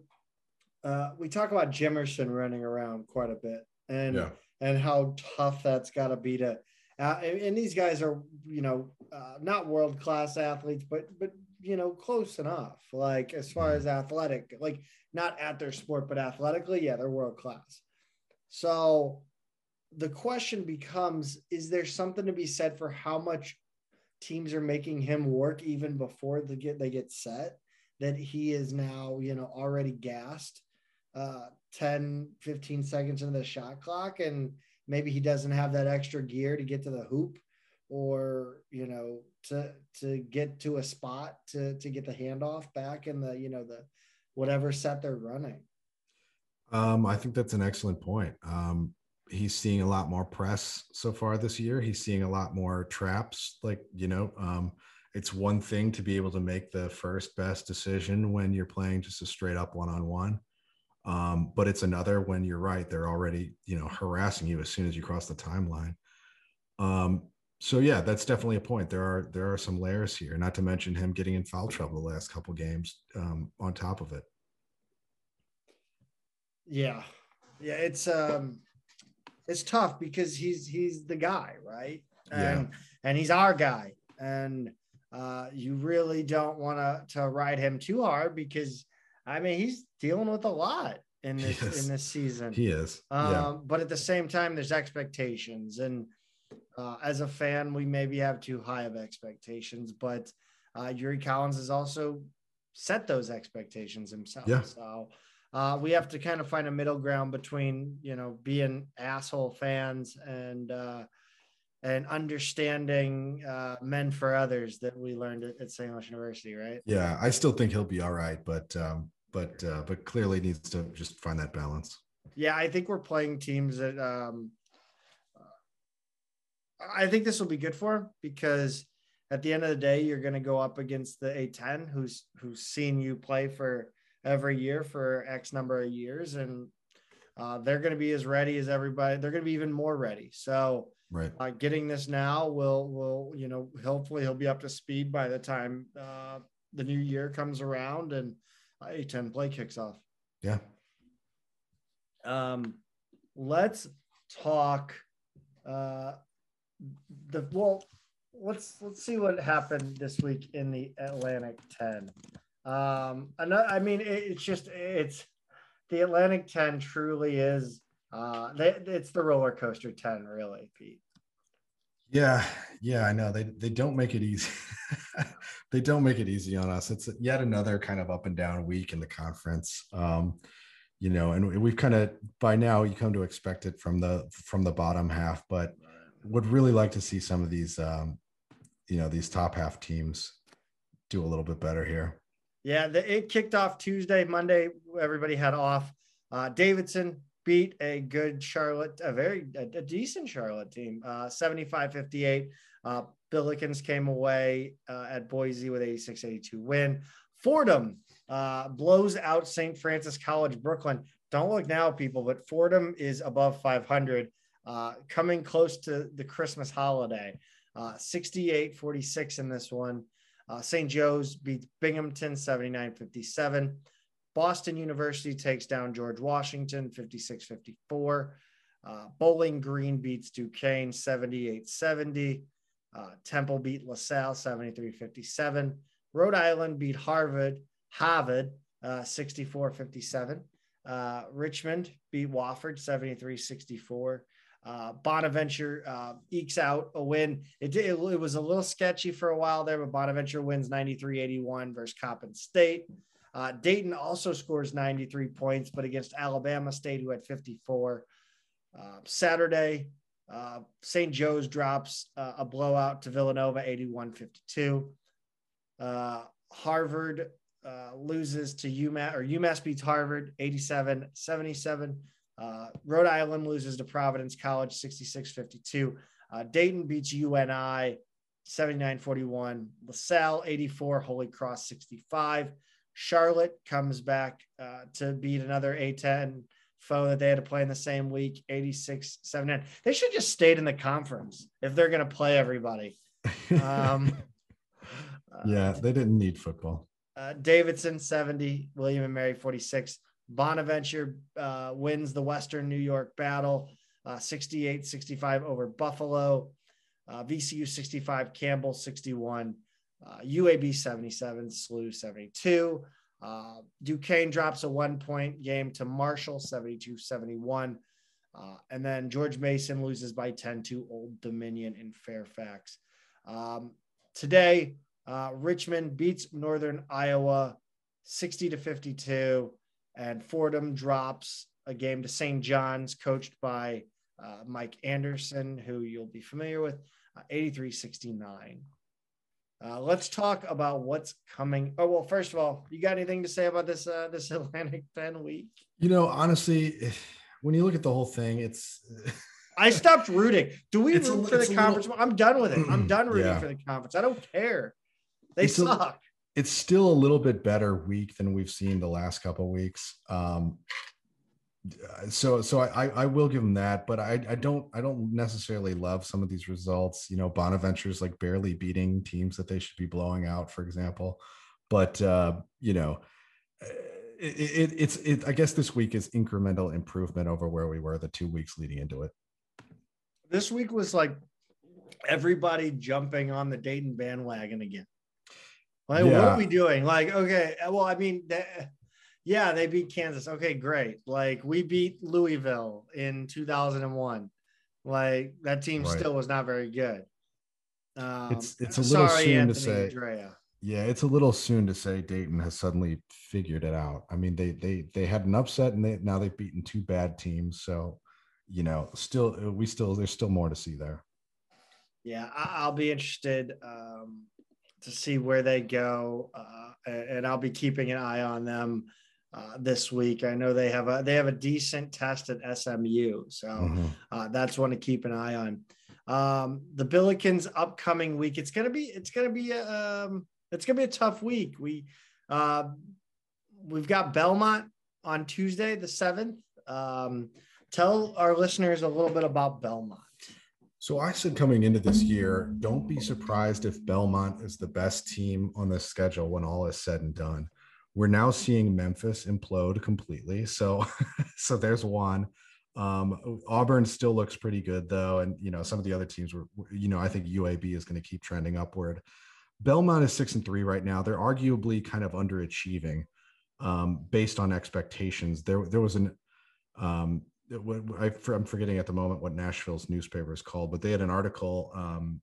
uh, we talk about Jimerson running around quite a bit and yeah. and how tough that's got to be to. Uh, and, and, these guys are, you know, uh, not world class athletes, but but you know, close enough. Like as far as athletic, like not at their sport, but athletically, yeah, they're world class. So the question becomes: Is there something to be said for how much teams are making him work even before they get they get set? That he is now, you know, already gassed uh, 10, 15 seconds into the shot clock, and maybe he doesn't have that extra gear to get to the hoop or, you know, to to get to a spot to to get the handoff back in the, you know, the whatever set they're running. Um, I think that's an excellent point. Um, he's seeing a lot more press so far this year. He's seeing a lot more traps. Like, you know, um, it's one thing to be able to make the first best decision when you're playing just a straight up one on one. Um, but it's another when you're right, they're already, you know, harassing you as soon as you cross the timeline. Um, so yeah, that's definitely a point. There are there are some layers here, not to mention him getting in foul trouble the last couple games um, on top of it. Yeah, yeah, it's um, it's tough because he's he's the guy, right? And yeah. and he's our guy, and uh, you really don't want to to ride him too hard because I mean, he's dealing with a lot in [laughs] this in this season. He is. Um, yeah. But at the same time, there's expectations, and uh, as a fan, we maybe have too high of expectations. But uh, Yuri Collins has also set those expectations himself. Yeah. So uh, we have to kind of find a middle ground between you know being asshole fans and uh, and understanding uh, men for others that we learned at, at St. Louis University, right? Yeah, I still think he'll be all right, but um, but uh, but clearly needs to just find that balance. Yeah, I think we're playing teams that um, I think this will be good for him because at the end of the day, you're going to go up against the A10, who's who's seen you play for every year for X number of years, and uh, they're going to be as ready as everybody. They're going to be even more ready. So right uh, getting this now will will you know hopefully he'll be up to speed by the time uh, the new year comes around and a10 play kicks off yeah um let's talk uh the well let's let's see what happened this week in the atlantic 10 um i mean it, it's just it's the atlantic 10 truly is uh they, it's the roller coaster 10 really pete yeah, yeah, I know. They they don't make it easy. [laughs] they don't make it easy on us. It's yet another kind of up and down week in the conference. Um, you know, and we've kind of by now you come to expect it from the from the bottom half, but would really like to see some of these um, you know, these top half teams do a little bit better here. Yeah, the, it kicked off Tuesday, Monday. Everybody had off. Uh, Davidson beat a good Charlotte, a very a, a decent Charlotte team, uh, 75-58. Uh, Billikens came away uh, at Boise with 86-82 win. Fordham uh, blows out St. Francis College Brooklyn. Don't look now, people, but Fordham is above 500, uh, coming close to the Christmas holiday. Uh, 68 46 in this one. Uh, St. Joe's beats Binghamton 79 57. Boston University takes down George Washington 56 54. Uh, Bowling Green beats Duquesne 78 70. Uh, Temple beat LaSalle 73 57. Rhode Island beat Harvard, Harvard uh, 64 57. Uh, Richmond beat Wofford 73 64. Uh, Bonaventure uh, ekes out a win. It, it, it, was a little sketchy for a while there, but Bonaventure wins 93 81 versus Coppin State. Uh, Dayton also scores 93 points, but against Alabama State, who had 54. Uh, Saturday, uh, St. Joe's drops uh, a blowout to Villanova 81 52. Harvard loses to UMass, or UMass beats Harvard 87 77. Uh, Rhode Island loses to Providence College 66 52. Uh, Dayton beats UNI 79 41. LaSalle 84. Holy Cross 65. Charlotte comes back uh, to beat another A10 foe that they had to play in the same week 86 79. They should just stayed in the conference if they're going to play everybody. Um, [laughs] yeah, they didn't need football. Uh, Davidson 70, William and Mary 46. Bonaventure uh, wins the Western New York battle uh, 68 uh, 65 over Buffalo. Uh, VCU 65, Campbell 61, UAB uh, 77, SLU 72. Uh, Duquesne drops a one point game to Marshall 72 71. and then George Mason loses by 10 to Old Dominion in Fairfax. Um, today, Richmond beats Northern Iowa 60 to 52 and Fordham drops a game to St. John's, coached by uh, Mike Anderson, who you'll be familiar with, uh, 83 69. Uh, let's talk about what's coming. Oh well, first of all, you got anything to say about this uh, this [laughs] Atlantic 10 week? You know, honestly, when you look at the whole thing, it's. I stopped rooting. Do we root a, for the conference? Little... I'm done with it. I'm done rooting yeah. for the conference. I don't care. They it's suck it's still a little bit better week than we've seen the last couple weeks. Um, so so I, I will give them that, but I, I don't I don't necessarily love some of these results. You know, Bonaventure's like barely beating teams that they should be blowing out, for example. But uh, you know, it, it, it's it. I guess this week is incremental improvement over where we were the two weeks leading into it. This week was like everybody jumping on the Dayton bandwagon again. Like, yeah. what are we doing? Like, okay, well, I mean, yeah, they beat Kansas. Okay, great. Like, we beat Louisville in 2001. Like, that team right. still was not very good. Um, it's it's a little sorry, soon Anthony to say. Andrea. Yeah, it's a little soon to say Dayton has suddenly figured it out. I mean, they they they had an upset and they now they've beaten two bad teams. So, you know, still we still there's still more to see there. Yeah, I'll be interested. Um, to see where they go, uh, and I'll be keeping an eye on them uh, this week. I know they have a they have a decent test at SMU, so mm-hmm. uh, that's one to keep an eye on. Um, the Billikens upcoming week, it's gonna be it's gonna be um, it's gonna be a tough week. We uh, we've got Belmont on Tuesday the seventh. Um, tell our listeners a little bit about Belmont. So I said coming into this year, don't be surprised if Belmont is the best team on the schedule when all is said and done. We're now seeing Memphis implode completely. So [laughs] so there's one. Um, Auburn still looks pretty good though, and you know some of the other teams were. You know, I think UAB is going to keep trending upward. Belmont is six and three right now. They're arguably kind of underachieving um, based on expectations. There there was an um, I, am forgetting at the moment what Nashville's newspaper is called, but they had an article um,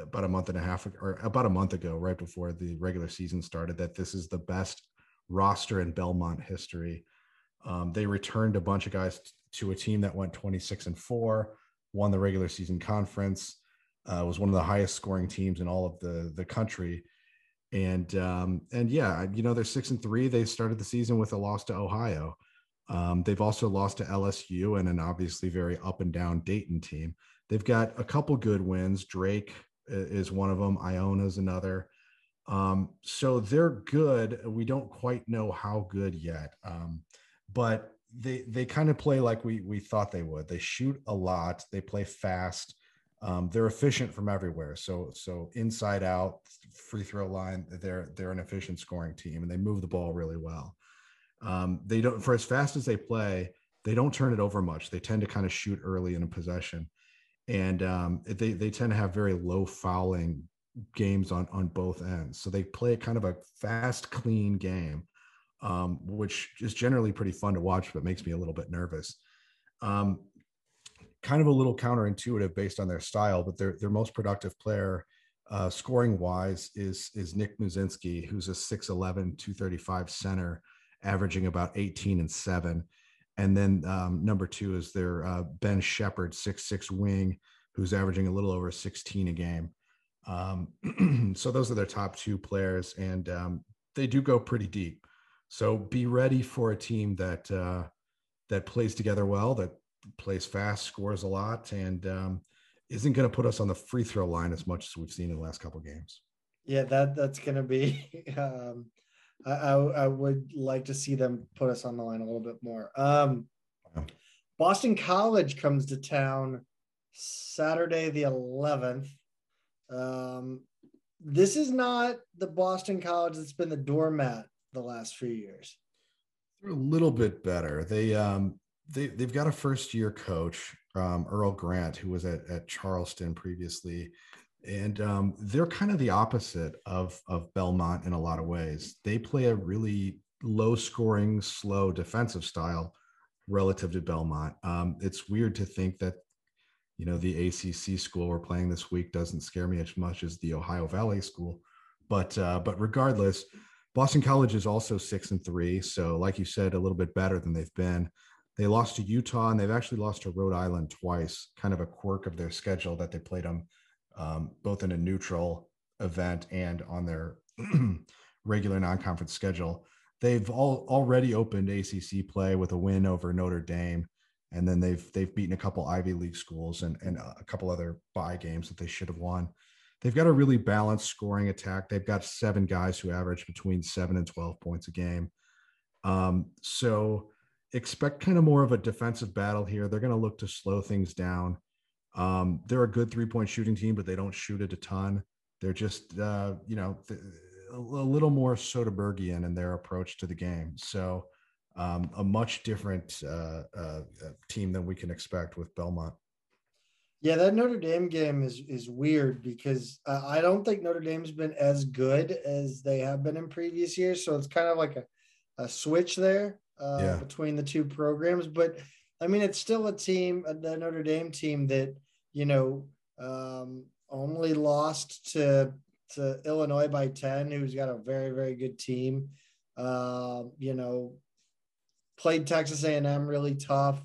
about a month and a half or about a month ago, right before the regular season started, that this is the best roster in Belmont history. Um, they returned a bunch of guys to a team that went 26 and four, won the regular season conference, uh, was one of the highest scoring teams in all of the the country. And um, and yeah, you know they're six and three. They started the season with a loss to Ohio. Um, they've also lost to LSU and an obviously very up and down Dayton team. They've got a couple good wins. Drake is one of them. Iona is another. Um, so they're good. We don't quite know how good yet, um, but they they kind of play like we we thought they would. They shoot a lot. They play fast. Um, they're efficient from everywhere. So so inside out, free throw line. They're they're an efficient scoring team, and they move the ball really well. Um, they don't for as fast as they play, they don't turn it over much. They tend to kind of shoot early in a possession, and um, they they tend to have very low fouling games on on both ends. So they play kind of a fast, clean game, um, which is generally pretty fun to watch, but makes me a little bit nervous. Um, kind of a little counterintuitive based on their style, but their their most productive player. Uh, scoring wise is is Nick Muszynski, who's a 6'11, 235 center averaging about 18 and seven. And then um, number two is their uh, Ben Sheppard, six six wing, who's averaging a little over 16 a game. Um, [clears throat] so those are their top two players, and um, they do go pretty deep. So be ready for a team that uh, that plays together well, that plays fast, scores a lot, and um, isn't going to put us on the free throw line as much as we've seen in the last couple games. Yeah, that that's going to be [laughs] um, I, I, I would like to see them put us on the line a little bit more. Um, Boston College comes to town Saturday the 11th. Um, this is not the Boston College that's been the doormat the last few years. They're a little bit better. They um they they've got a first year coach, um, Earl Grant, who was at, at Charleston previously and um, they're kind of the opposite of of Belmont in a lot of ways. They play a really low scoring, slow defensive style relative to Belmont. Um, it's weird to think that you know the ACC school we're playing this week doesn't scare me as much as the Ohio Valley school, but uh, but regardless, Boston College is also six and three, so like you said, a little bit better than they've been. They lost to Utah and they've actually lost to Rhode Island twice, kind of a quirk of their schedule that they played them um, both in a neutral event and on their [clears throat] regular non-conference schedule. They've all already opened ACC play with a win over Notre Dame, and then they've they've beaten a couple Ivy League schools and and a couple other bye games that they should have won. They've got a really balanced scoring attack. They've got seven guys who average between seven and twelve points a game. Um, so expect kind of more of a defensive battle here. They're going to look to slow things down. Um, they're a good three point shooting team, but they don't shoot it a ton. They're just, uh, you know, th- a little more Soderbergian in their approach to the game. So, um, a much different uh, uh, uh, team than we can expect with Belmont. Yeah, that Notre Dame game is is weird because uh, I don't think Notre Dame's been as good as they have been in previous years. So it's kind of like a, a switch there uh, yeah. between the two programs. But I mean, it's still a team, the Notre Dame team that you know um, only lost to to Illinois by ten, who's got a very very good team. Uh, you know, played Texas A&M really tough.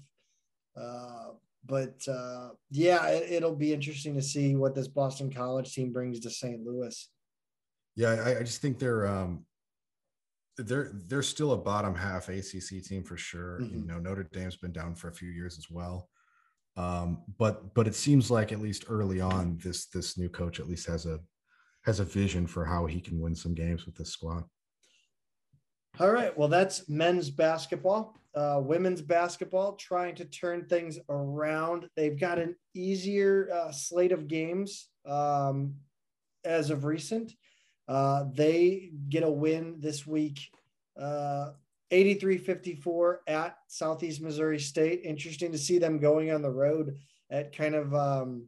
Uh, but uh, yeah, it, will be interesting to see what this Boston College team brings to St. Louis. Yeah, I, I just think they're um, they're they're still a bottom half ACC team for sure. Mm-hmm. You know, Notre Dame's been down for a few years as well. Um, but but it seems like at least early on, this this new coach at least has a has a vision for how he can win some games with this squad. All right, well, that's men's basketball. Uh, women's basketball trying to turn things around. They've got an easier uh, slate of games um, as of recent. Uh, they get a win this week, uh, 83-54 at Southeast Missouri State. Interesting to see them going on the road at kind of um,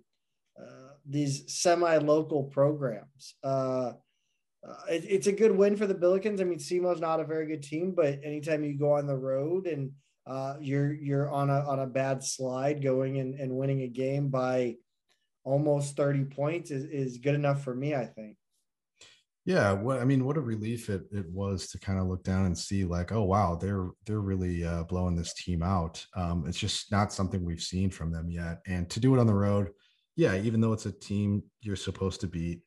uh, these semi-local programs. Uh, uh, it, it's a good win for the Billikens. I mean, SEMO's not a very good team, but anytime you go on the road and uh, you're you're on a on a bad slide, going and, and winning a game by almost 30 points is, is good enough for me, I think. Yeah, what I mean, what a relief it, it was to kind of look down and see like, oh wow, they're they're really uh, blowing this team out. Um, it's just not something we've seen from them yet, and to do it on the road, yeah, even though it's a team you're supposed to beat,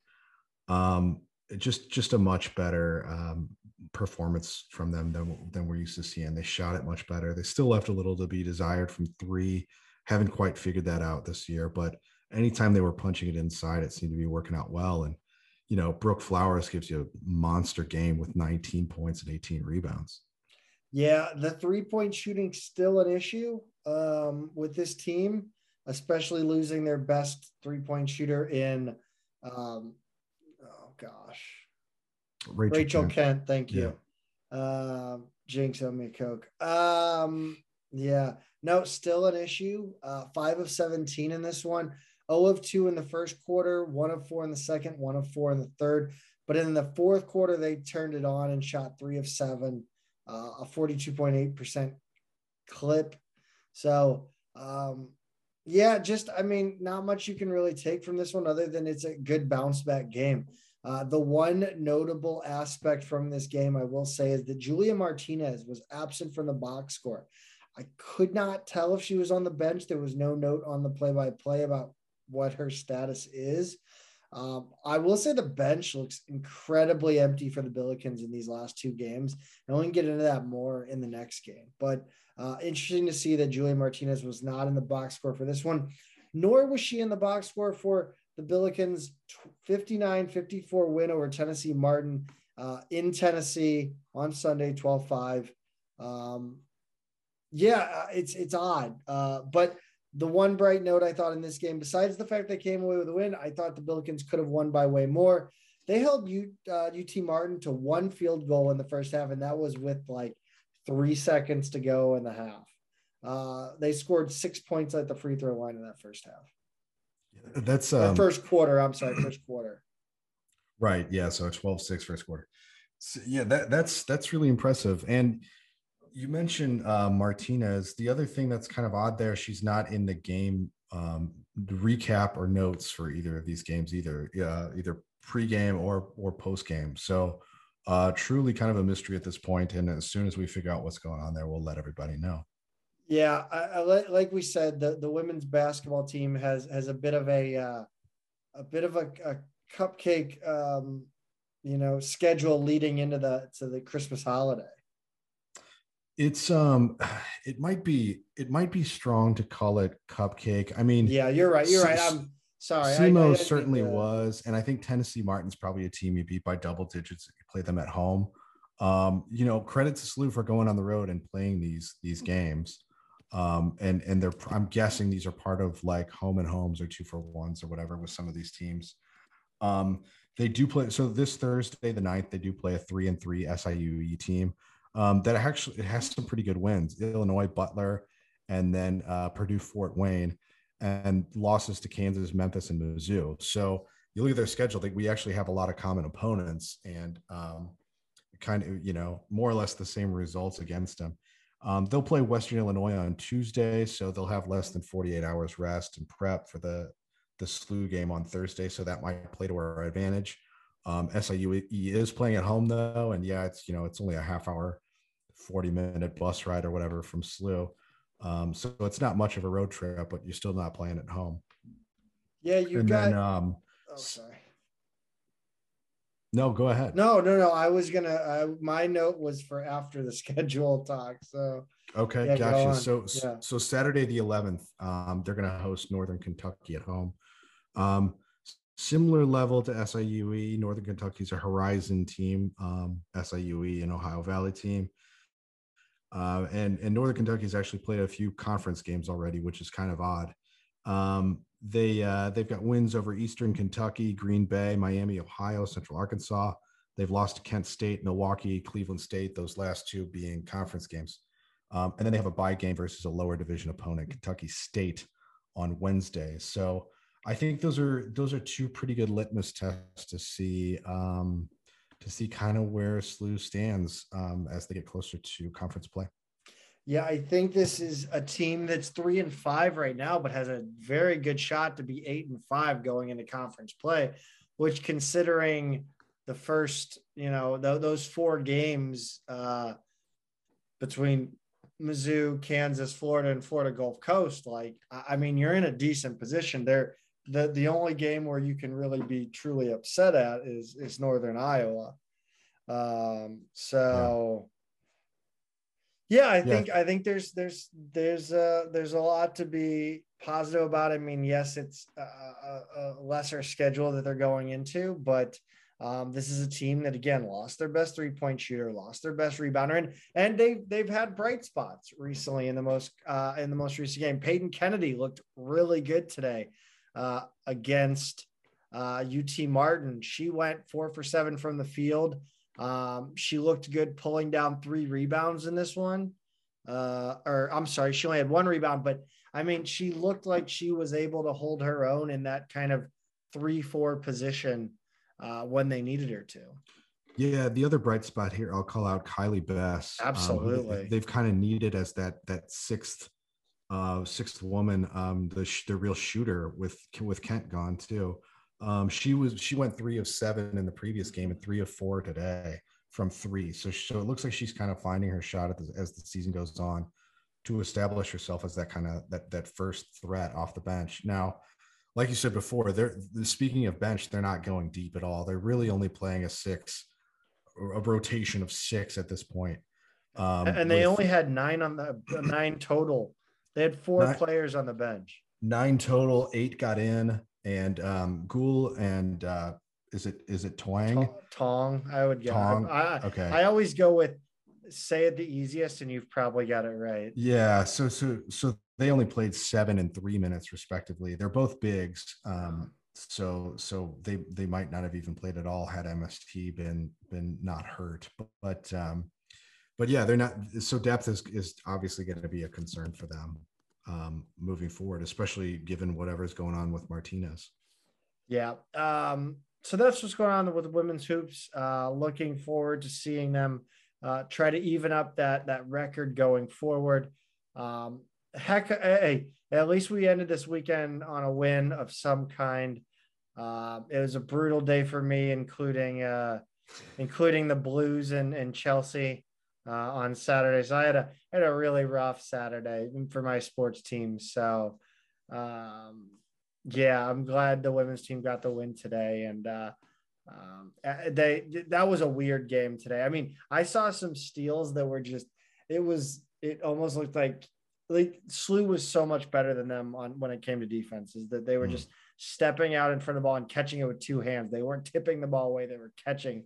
um, just just a much better um, performance from them than than we're used to seeing. They shot it much better. They still left a little to be desired from three. Haven't quite figured that out this year, but anytime they were punching it inside, it seemed to be working out well. And you know, Brooke Flowers gives you a monster game with 19 points and 18 rebounds. Yeah, the three point shooting still an issue um, with this team, especially losing their best three point shooter in, um, oh gosh, Rachel, Rachel Kent. Kent. Thank you. Yeah. Um, Jinx on me, Coke. Um, yeah, no, still an issue. Uh, five of 17 in this one. 0 of 2 in the first quarter, 1 of 4 in the second, 1 of 4 in the third. But in the fourth quarter, they turned it on and shot 3 of 7, uh, a 42.8% clip. So, um, yeah, just, I mean, not much you can really take from this one other than it's a good bounce back game. Uh, the one notable aspect from this game, I will say, is that Julia Martinez was absent from the box score. I could not tell if she was on the bench. There was no note on the play by play about what her status is. Um, I will say the bench looks incredibly empty for the Billikens in these last two games. And we can get into that more in the next game. But uh, interesting to see that Julia Martinez was not in the box score for this one, nor was she in the box score for the Billikens 59 54 win over Tennessee Martin uh, in Tennessee on Sunday, 12 5. Um, yeah, uh, it's it's odd. Uh, but the one bright note I thought in this game, besides the fact they came away with a win, I thought the Billikens could have won by way more. They held U, uh, UT Martin to one field goal in the first half, and that was with like three seconds to go in the half. Uh, they scored six points at the free throw line in that first half. That's um, first quarter. I'm sorry, first [clears throat] quarter. Right. Yeah. So 12 6 first quarter. So, yeah, that, that's that's really impressive. And you mentioned uh, Martinez. The other thing that's kind of odd there, she's not in the game um, recap or notes for either of these games, either uh, either pregame or or postgame. So uh, truly kind of a mystery at this point. And as soon as we figure out what's going on there, we'll let everybody know. Yeah, I, I, like we said, the, the women's basketball team has has a bit of a uh, a bit of a, a cupcake, um, you know, schedule leading into the to the Christmas holiday it's um [sighs] it might be it might be strong to call it cupcake. I mean yeah you're right you're right i'm sorry SEMO certainly was and i think tennessee martin's probably a team you beat by double digits if you play them at home. Um you know credit to SLU for going on the road and playing these these games. Um and and they're i'm guessing these are part of like home and homes or two for ones or whatever with some of these teams. Um they do play so this thursday the 9th they do play a three and three siue team um, that actually it has some pretty good wins. Illinois, Butler, and then uh, Purdue, Fort Wayne, and losses to Kansas, Memphis, and Mizzou. So you look at their schedule; we actually have a lot of common opponents, and um, kind of you know more or less the same results against them. Um, they'll play Western Illinois on Tuesday, so they'll have less than 48 hours rest and prep for the the SLU game on Thursday. So that might play to our advantage. Um, SIU is playing at home though, and yeah, it's you know it's only a half hour, forty minute bus ride or whatever from SLU, um, so it's not much of a road trip, but you're still not playing at home. Yeah, you and got. Then, um, oh, sorry. No, go ahead. No, no, no. I was gonna. Uh, my note was for after the [laughs] schedule talk. So. Okay, yeah, gotcha. So, yeah. so Saturday the 11th, um, they're gonna host Northern Kentucky at home. Um, similar level to SIUE. Northern Kentucky's a Horizon team, um, SIUE and Ohio Valley team. Uh, and, and Northern Kentucky's actually played a few conference games already, which is kind of odd. Um, they uh, they've got wins over Eastern Kentucky, Green Bay, Miami, Ohio, Central Arkansas. They've lost to Kent State, Milwaukee, Cleveland State. Those last two being conference games, um, and then they have a bye game versus a lower division opponent, Kentucky State, on Wednesday. So I think those are those are two pretty good litmus tests to see um, to see kind of where SLU stands um, as they get closer to conference play. Yeah, I think this is a team that's three and five right now, but has a very good shot to be eight and five going into conference play. Which, considering the first, you know, th- those four games uh, between Mizzou, Kansas, Florida, and Florida Gulf Coast, like I mean, you're in a decent position. They're the the only game where you can really be truly upset at is is Northern Iowa. Um, so yeah, I think. I think there's there's there's uh there's a lot to be positive about. I mean, yes, it's a, a, a lesser schedule that they're going into, but um, this is a team that again lost their best three point shooter, lost their best rebounder, and and they've they've had bright spots recently in the most uh, in the most recent game. Peyton Kennedy looked really good today uh, against uh, UT Martin. She went four for seven from the field. Um, she looked good pulling down three rebounds in this one. Uh, or I'm sorry, she only had one rebound, but I mean, she looked like she was able to hold her own in that kind of three, four position uh, when they needed her to. Yeah, the other bright spot here, I'll call out Kylie Bess. Um, Absolutely, um, they've kind of needed as that that sixth uh, sixth woman, um, the the real shooter with with Kent gone too. Um, she was she went three of seven in the previous game and three of four today from three. So so it looks like she's kind of finding her shot the, as the season goes on to establish herself as that kind of that that first threat off the bench. Now, like you said before, they're speaking of bench, they're not going deep at all. They're really only playing a six, a rotation of six at this point. Um, and they with, only had nine on the nine total. They had four nine, players on the bench. Nine total. Eight got in, and um, Gould and uh, is it is it Twang? Tong. I would get. Tong. I, okay. I always go with say it the easiest, and you've probably got it right. Yeah. So so so they only played seven and three minutes respectively. They're both bigs. Um, so so they they might not have even played at all had MST been been not hurt. But but, um, but yeah, they're not. So depth is is obviously going to be a concern for them um, moving forward, especially given whatever's going on with Martinez. Yeah. Um, so that's what's going on with women's hoops. Uh, looking forward to seeing them uh, try to even up that that record going forward. Um, heck, hey, at least we ended this weekend on a win of some kind. Uh, it was a brutal day for me, including uh, including the Blues and, and Chelsea uh, on Saturday. So I had a had a really rough Saturday for my sports team. So um, yeah, I'm glad the women's team got the win today, and uh, um, they that was a weird game today. I mean, I saw some steals that were just it was it almost looked like like SLU was so much better than them on when it came to defenses that they were mm. just stepping out in front of the ball and catching it with two hands. They weren't tipping the ball away; they were catching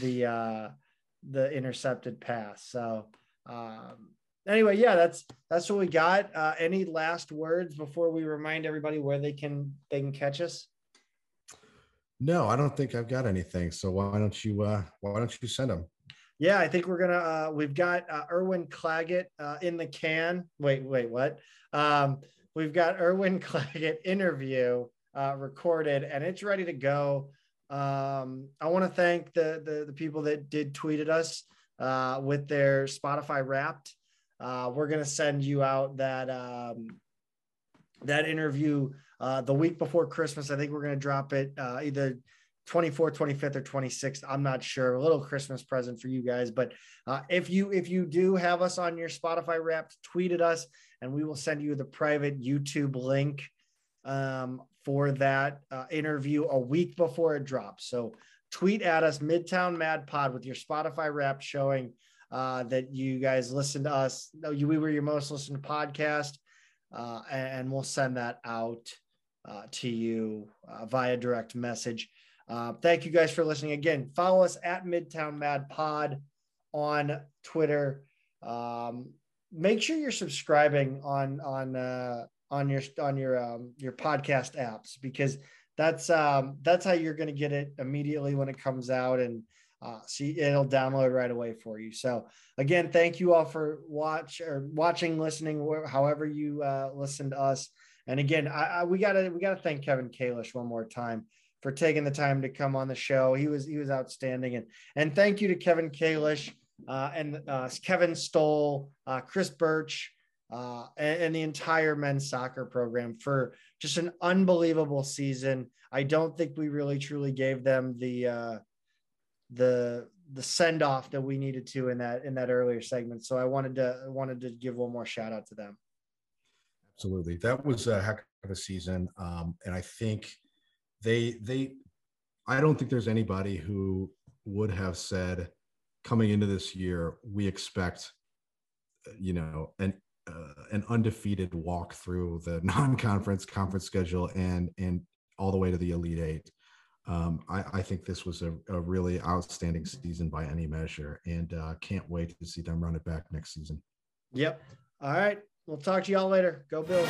the uh, the intercepted pass. So um, anyway, yeah, that's that's what we got. Uh, any last words before we remind everybody where they can they can catch us? No, I don't think I've got anything. So why don't you uh, why don't you send them? Yeah, I think we're gonna. Uh, we've got uh, Erwin Claggett uh, in the can. Wait, wait, what? Um, we've got Erwin [laughs] Claggett interview uh, recorded, and it's ready to go. Um, I want to thank the, the, the people that did tweet at us uh, with their Spotify Wrapped. Uh, we're gonna send you out that um, that interview uh, the week before Christmas. I think we're gonna drop it uh, either 24th 25th or 26th i'm not sure a little christmas present for you guys but uh, if you if you do have us on your spotify wrapped tweet at us and we will send you the private youtube link um, for that uh, interview a week before it drops so tweet at us midtown mad pod with your spotify wrapped showing uh, that you guys listen to us we were your most listened to podcast uh, and we'll send that out uh, to you uh, via direct message uh, thank you guys for listening again. Follow us at Midtown Mad Pod on Twitter. Um, make sure you're subscribing on on on your on your um, your podcast apps because that's um, that's how you're going to get it immediately when it comes out and uh, see it'll download right away for you. So again, thank you all for watch or watching, listening, however you uh, listen to us. And again, I, I, we gotta we gotta thank Kevin Kalish one more time for taking the time to come on the show. He was he was outstanding, and and thank you to Kevin Kalish uh, and uh, Kevin Stoll, uh, Chris Birch, uh, and, and, the entire men's soccer program for just an unbelievable season. I don't think we really truly gave them the uh, the the send off that we needed to in that in that earlier segment. So I wanted to wanted to give one more shout out to them. Absolutely, that was a heck of a season, um, and I think they they. I don't think there's anybody who would have said coming into this year we expect, you know, an uh, an undefeated walk through the [laughs] non-conference conference schedule and and all the way to the elite eight. Um, I, I, think this was a, a, really outstanding season by any measure and uh, can't wait to see them run it back next season. Yep. All right. We'll talk to y'all later. Go bill